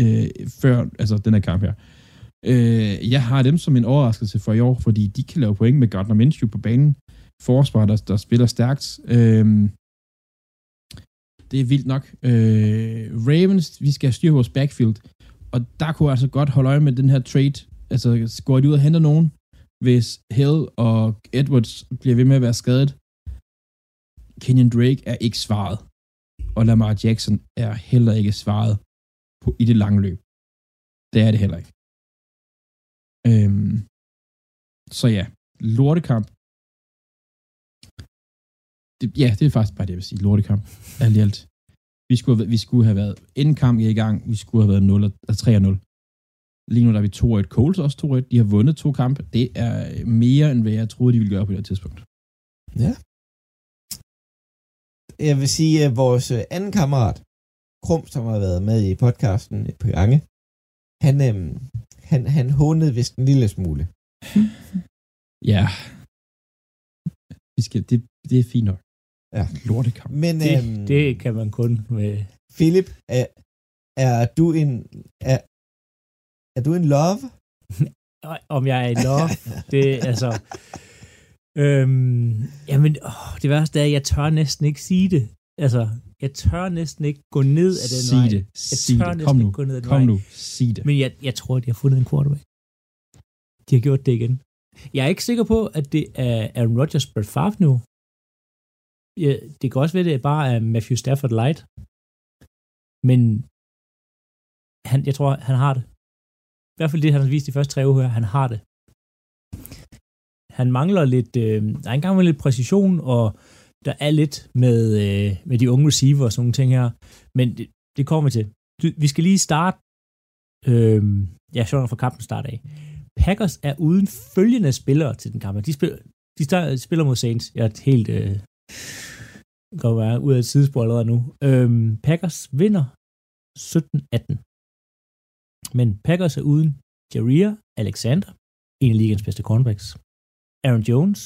øh, før altså den her kamp her. Øh, jeg har dem som en overraskelse for i år, fordi de kan lave point med Gardner Minshew på banen. Forsvar, der, der spiller stærkt. Øh, det er vildt nok. Øh, Ravens, vi skal styre vores backfield, og der kunne jeg altså godt holde øje med den her trade. Altså, går de ud og henter nogen, hvis Hill og Edwards bliver ved med at være skadet. Kenyon Drake er ikke svaret, og Lamar Jackson er heller ikke svaret på, i det lange løb. Det er det heller ikke. Øhm, så ja, lortekamp. Det, ja, det er faktisk bare det, jeg vil sige. Lortekamp. Alt i alt. Vi skulle, have, vi skulle have været, inden kamp i gang, vi skulle have været 0, altså 3-0. Lige nu der er vi 2-1. Coles også 2-1. De har vundet to kampe. Det er mere, end hvad jeg troede, de ville gøre på det tidspunkt. Ja. Jeg vil sige, at vores øh, anden kammerat, Krum, som har været med i podcasten et par gange, han, øhm, han, han hånede vist en lille smule. ja. Vi skal, det, det er fint nok. Ja. Lortekamp. Men, det, øhm, det kan man kun med... Philip, er, er du en... Er, er du en love? Om jeg er en love? det altså... Øhm, jamen, åh, det værste er, at jeg tør næsten ikke sige det. Altså, jeg tør næsten ikke gå ned af den sig vej. det. Jeg sig tør det. næsten Kom nu. ikke gå ned af den Kom vej. nu. Sig det. Men jeg, jeg tror, at de har fundet en quarterback. De har gjort det igen. Jeg er ikke sikker på, at det er Aaron Rodgers Brett Favre nu. Ja, det kan også være, at det bare er Matthew Stafford Light. Men han, jeg tror, han har det. I hvert fald det, han har vist de første tre uger. Han har det. Han mangler lidt, øh, der er engang med lidt præcision, og der er lidt med, øh, med de unge receiver og sådan nogle ting her. Men det, det kommer vi til. Du, vi skal lige starte, øh, ja, sjovt fra kampen start af. Packers er uden følgende spillere til den kamp. De spiller, de start, spiller mod Saints. Jeg er helt, øh, går være ud af et sidespor allerede nu. Øhm, Packers vinder 17-18. Men Packers er uden Jaria Alexander, en af ligens bedste cornerbacks. Aaron Jones,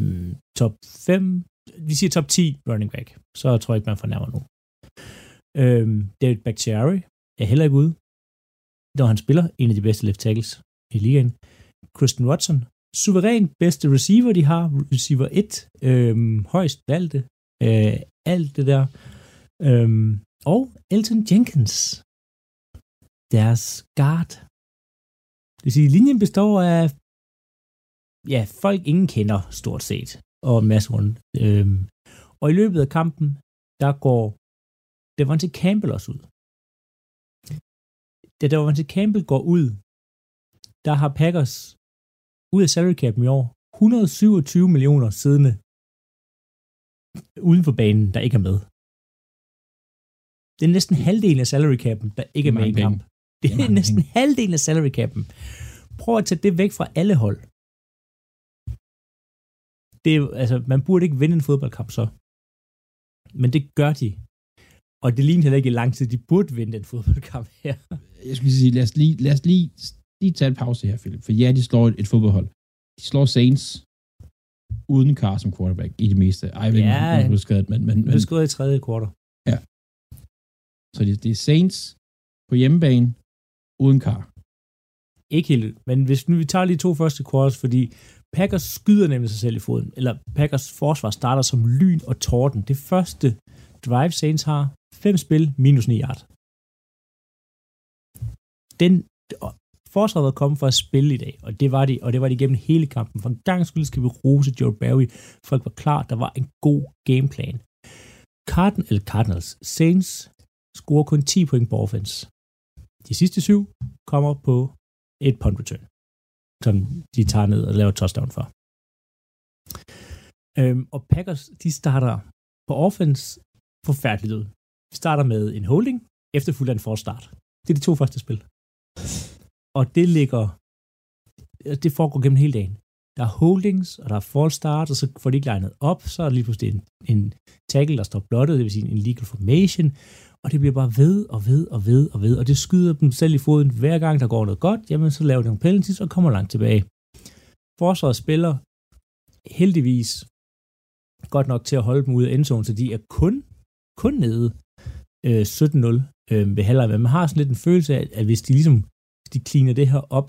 mm, top 5, vi siger top 10 running back, så tror jeg ikke, man fornærmer nu. Øhm, David Bakhtiari er heller ikke ude, når han spiller en af de bedste left tackles i ligaen. Christian Watson, suveræn bedste receiver, de har, receiver 1, øhm, højst valgte, øh, alt det der. Øhm, og Elton Jenkins, deres guard. Det vil sige, linjen består af ja, folk ingen kender stort set, og masse rundt. Øhm, og i løbet af kampen, der går Devontae Campbell også ud. Da Devontae Campbell går ud, der har Packers ud af salary cap i år 127 millioner siddende uden for banen, der ikke er med. Det er næsten halvdelen af salary cap'en, der ikke er med i kamp. Det er, det er næsten penge. halvdelen af salary cap'en. Prøv at tage det væk fra alle hold. Det er, altså, man burde ikke vinde en fodboldkamp så. Men det gør de. Og det ligner heller ikke i lang tid, de burde vinde den fodboldkamp her. Jeg skulle sige, lad os lige, lad os lige, lige tage en pause her, Philip. For ja, de slår et, et fodboldhold. De slår Saints uden Carr som quarterback i det meste. Ej, jeg ja, han blev skadet, men... men, men skadet i tredje kvartal. Ja. Så det, det er Saints på hjemmebane uden Carr. Ikke helt, men hvis nu vi tager lige to første quarters, fordi Packers skyder nemlig sig selv i foden, eller Packers forsvar starter som lyn og torden. Det første drive Saints har, fem spil, minus 9 yard. Den, forsvaret var kommet for at spille i dag, og det var de, og det var de gennem hele kampen. For en gang skulle skal vi rose Joe Barry. Folk var klar, der var en god gameplan. Cardin, eller Cardinals, Saints scorer kun 10 point på offense. De sidste syv kommer på et punt return, som de tager ned og laver touchdown for. Øhm, og Packers, de starter på offense forfærdeligt ud. Vi starter med en holding, efterfulgt af en forstart. Det er de to første spil. Og det ligger, det foregår gennem hele dagen. Der er holdings, og der er false start, og så får de ikke legnet op, så er der lige pludselig en, en tackle, der står blottet, det vil sige en legal formation, og det bliver bare ved og ved og ved og ved, og det skyder dem selv i foden hver gang, der går noget godt, jamen så laver de nogle penalties og kommer langt tilbage. Forsvaret spiller heldigvis godt nok til at holde dem ude af endzone, så de er kun, kun nede øh, 17-0 øh, ved halvleg, men man har sådan lidt en følelse af, at hvis de ligesom de cleaner det her op,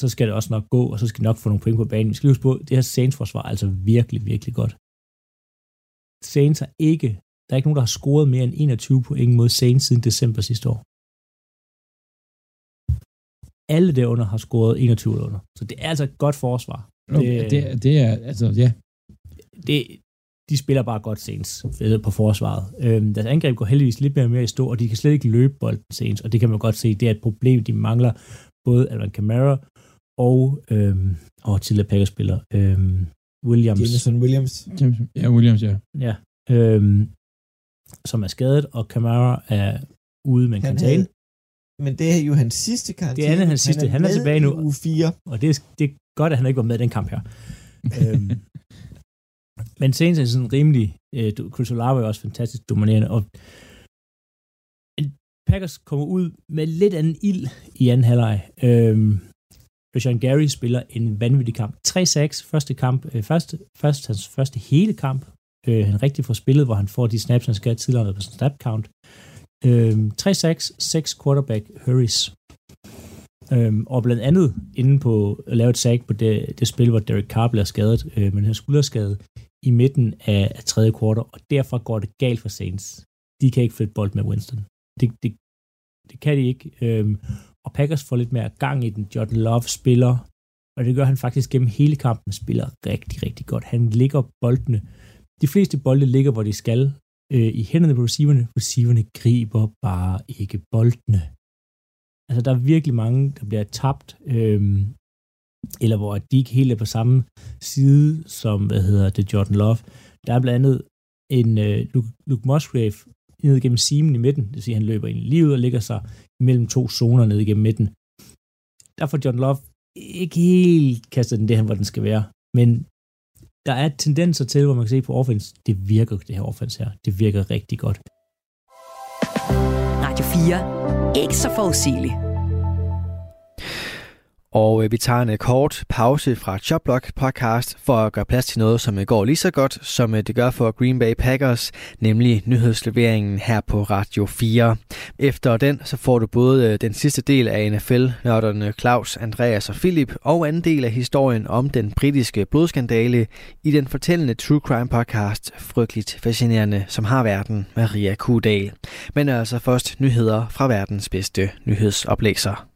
så skal det også nok gå, og så skal de nok få nogle point på banen. Vi skal huske på, det her Saints forsvar er altså virkelig, virkelig godt. Saints har ikke, der er ikke nogen, der har scoret mere end 21 point mod Saints siden december sidste år. Alle derunder har scoret 21 under. Så det er altså et godt forsvar. Det, det, det er, altså, ja. Det, de spiller bare godt Saints på forsvaret. Øhm, deres angreb går heldigvis lidt mere og mere i stå, og de kan slet ikke løbe bolden Saints, og det kan man godt se, det er et problem, de mangler både Alvin Kamara og, øhm, og tidligere Packers-spiller øhm, Williams. Jameson Williams. Ja, Williams, ja. Ja, øhm, som er skadet, og Kamara er ude med en karantæne. Men det er jo hans sidste karantæne. Det er hans sidste. Han er, han er tilbage nu. Uge 4. Og det er, det er godt, at han ikke var med i den kamp her. øhm, men Saints er sådan rimelig, øh, Chris Olave er også fantastisk dominerende, og Packers kommer ud med lidt anden ild i anden halvleg. Øhm, Rashawn Gary spiller en vanvittig kamp. 3-6, første kamp, øh, første, første, hans første hele kamp. Øh, han rigtig får spillet, hvor han får de snaps, han skal tidligere på snap count. Øhm, 3-6, 6 quarterback hurries. Øhm, og blandt andet inde på at lave et sack på det, det spil, hvor Derek Carr bliver skadet, øh, med den her skulderskade i midten af, af tredje kvartal, og derfor går det galt for Saints. De kan ikke flytte bold med Winston. Det, det, det kan de ikke. Øhm, og Packers får lidt mere gang i den. Jordan Love spiller, og det gør han faktisk gennem hele kampen, spiller rigtig, rigtig godt. Han ligger boldene. De fleste bolde ligger, hvor de skal, øh, i hænderne på receiverne. Receiverne griber bare ikke boldene. Altså, der er virkelig mange, der bliver tabt. Øhm, eller hvor de ikke helt er på samme side som, hvad hedder det, Jordan Love. Der er blandt andet en øh, Luke, Luke Musgrave ned gennem simen i midten, det vil sige, at han løber ind i livet og ligger sig mellem to zoner ned gennem midten. Der får John Love ikke helt kastet den det, hvor den skal være, men der er tendenser til, hvor man kan se på offense, det virker, det her offense her, det virker rigtig godt. Radio 4. Ikke så forudsigeligt. Og øh, vi tager en øh, kort pause fra Choplock podcast for at gøre plads til noget, som øh, går lige så godt, som øh, det gør for Green Bay Packers, nemlig nyhedsleveringen her på Radio 4. Efter den, så får du både øh, den sidste del af NFL-nørderne Claus, Andreas og Philip, og anden del af historien om den britiske blodskandale i den fortællende True Crime podcast Frygteligt Fascinerende, som har verden Maria Kudal. Men altså først nyheder fra verdens bedste nyhedsoplæser.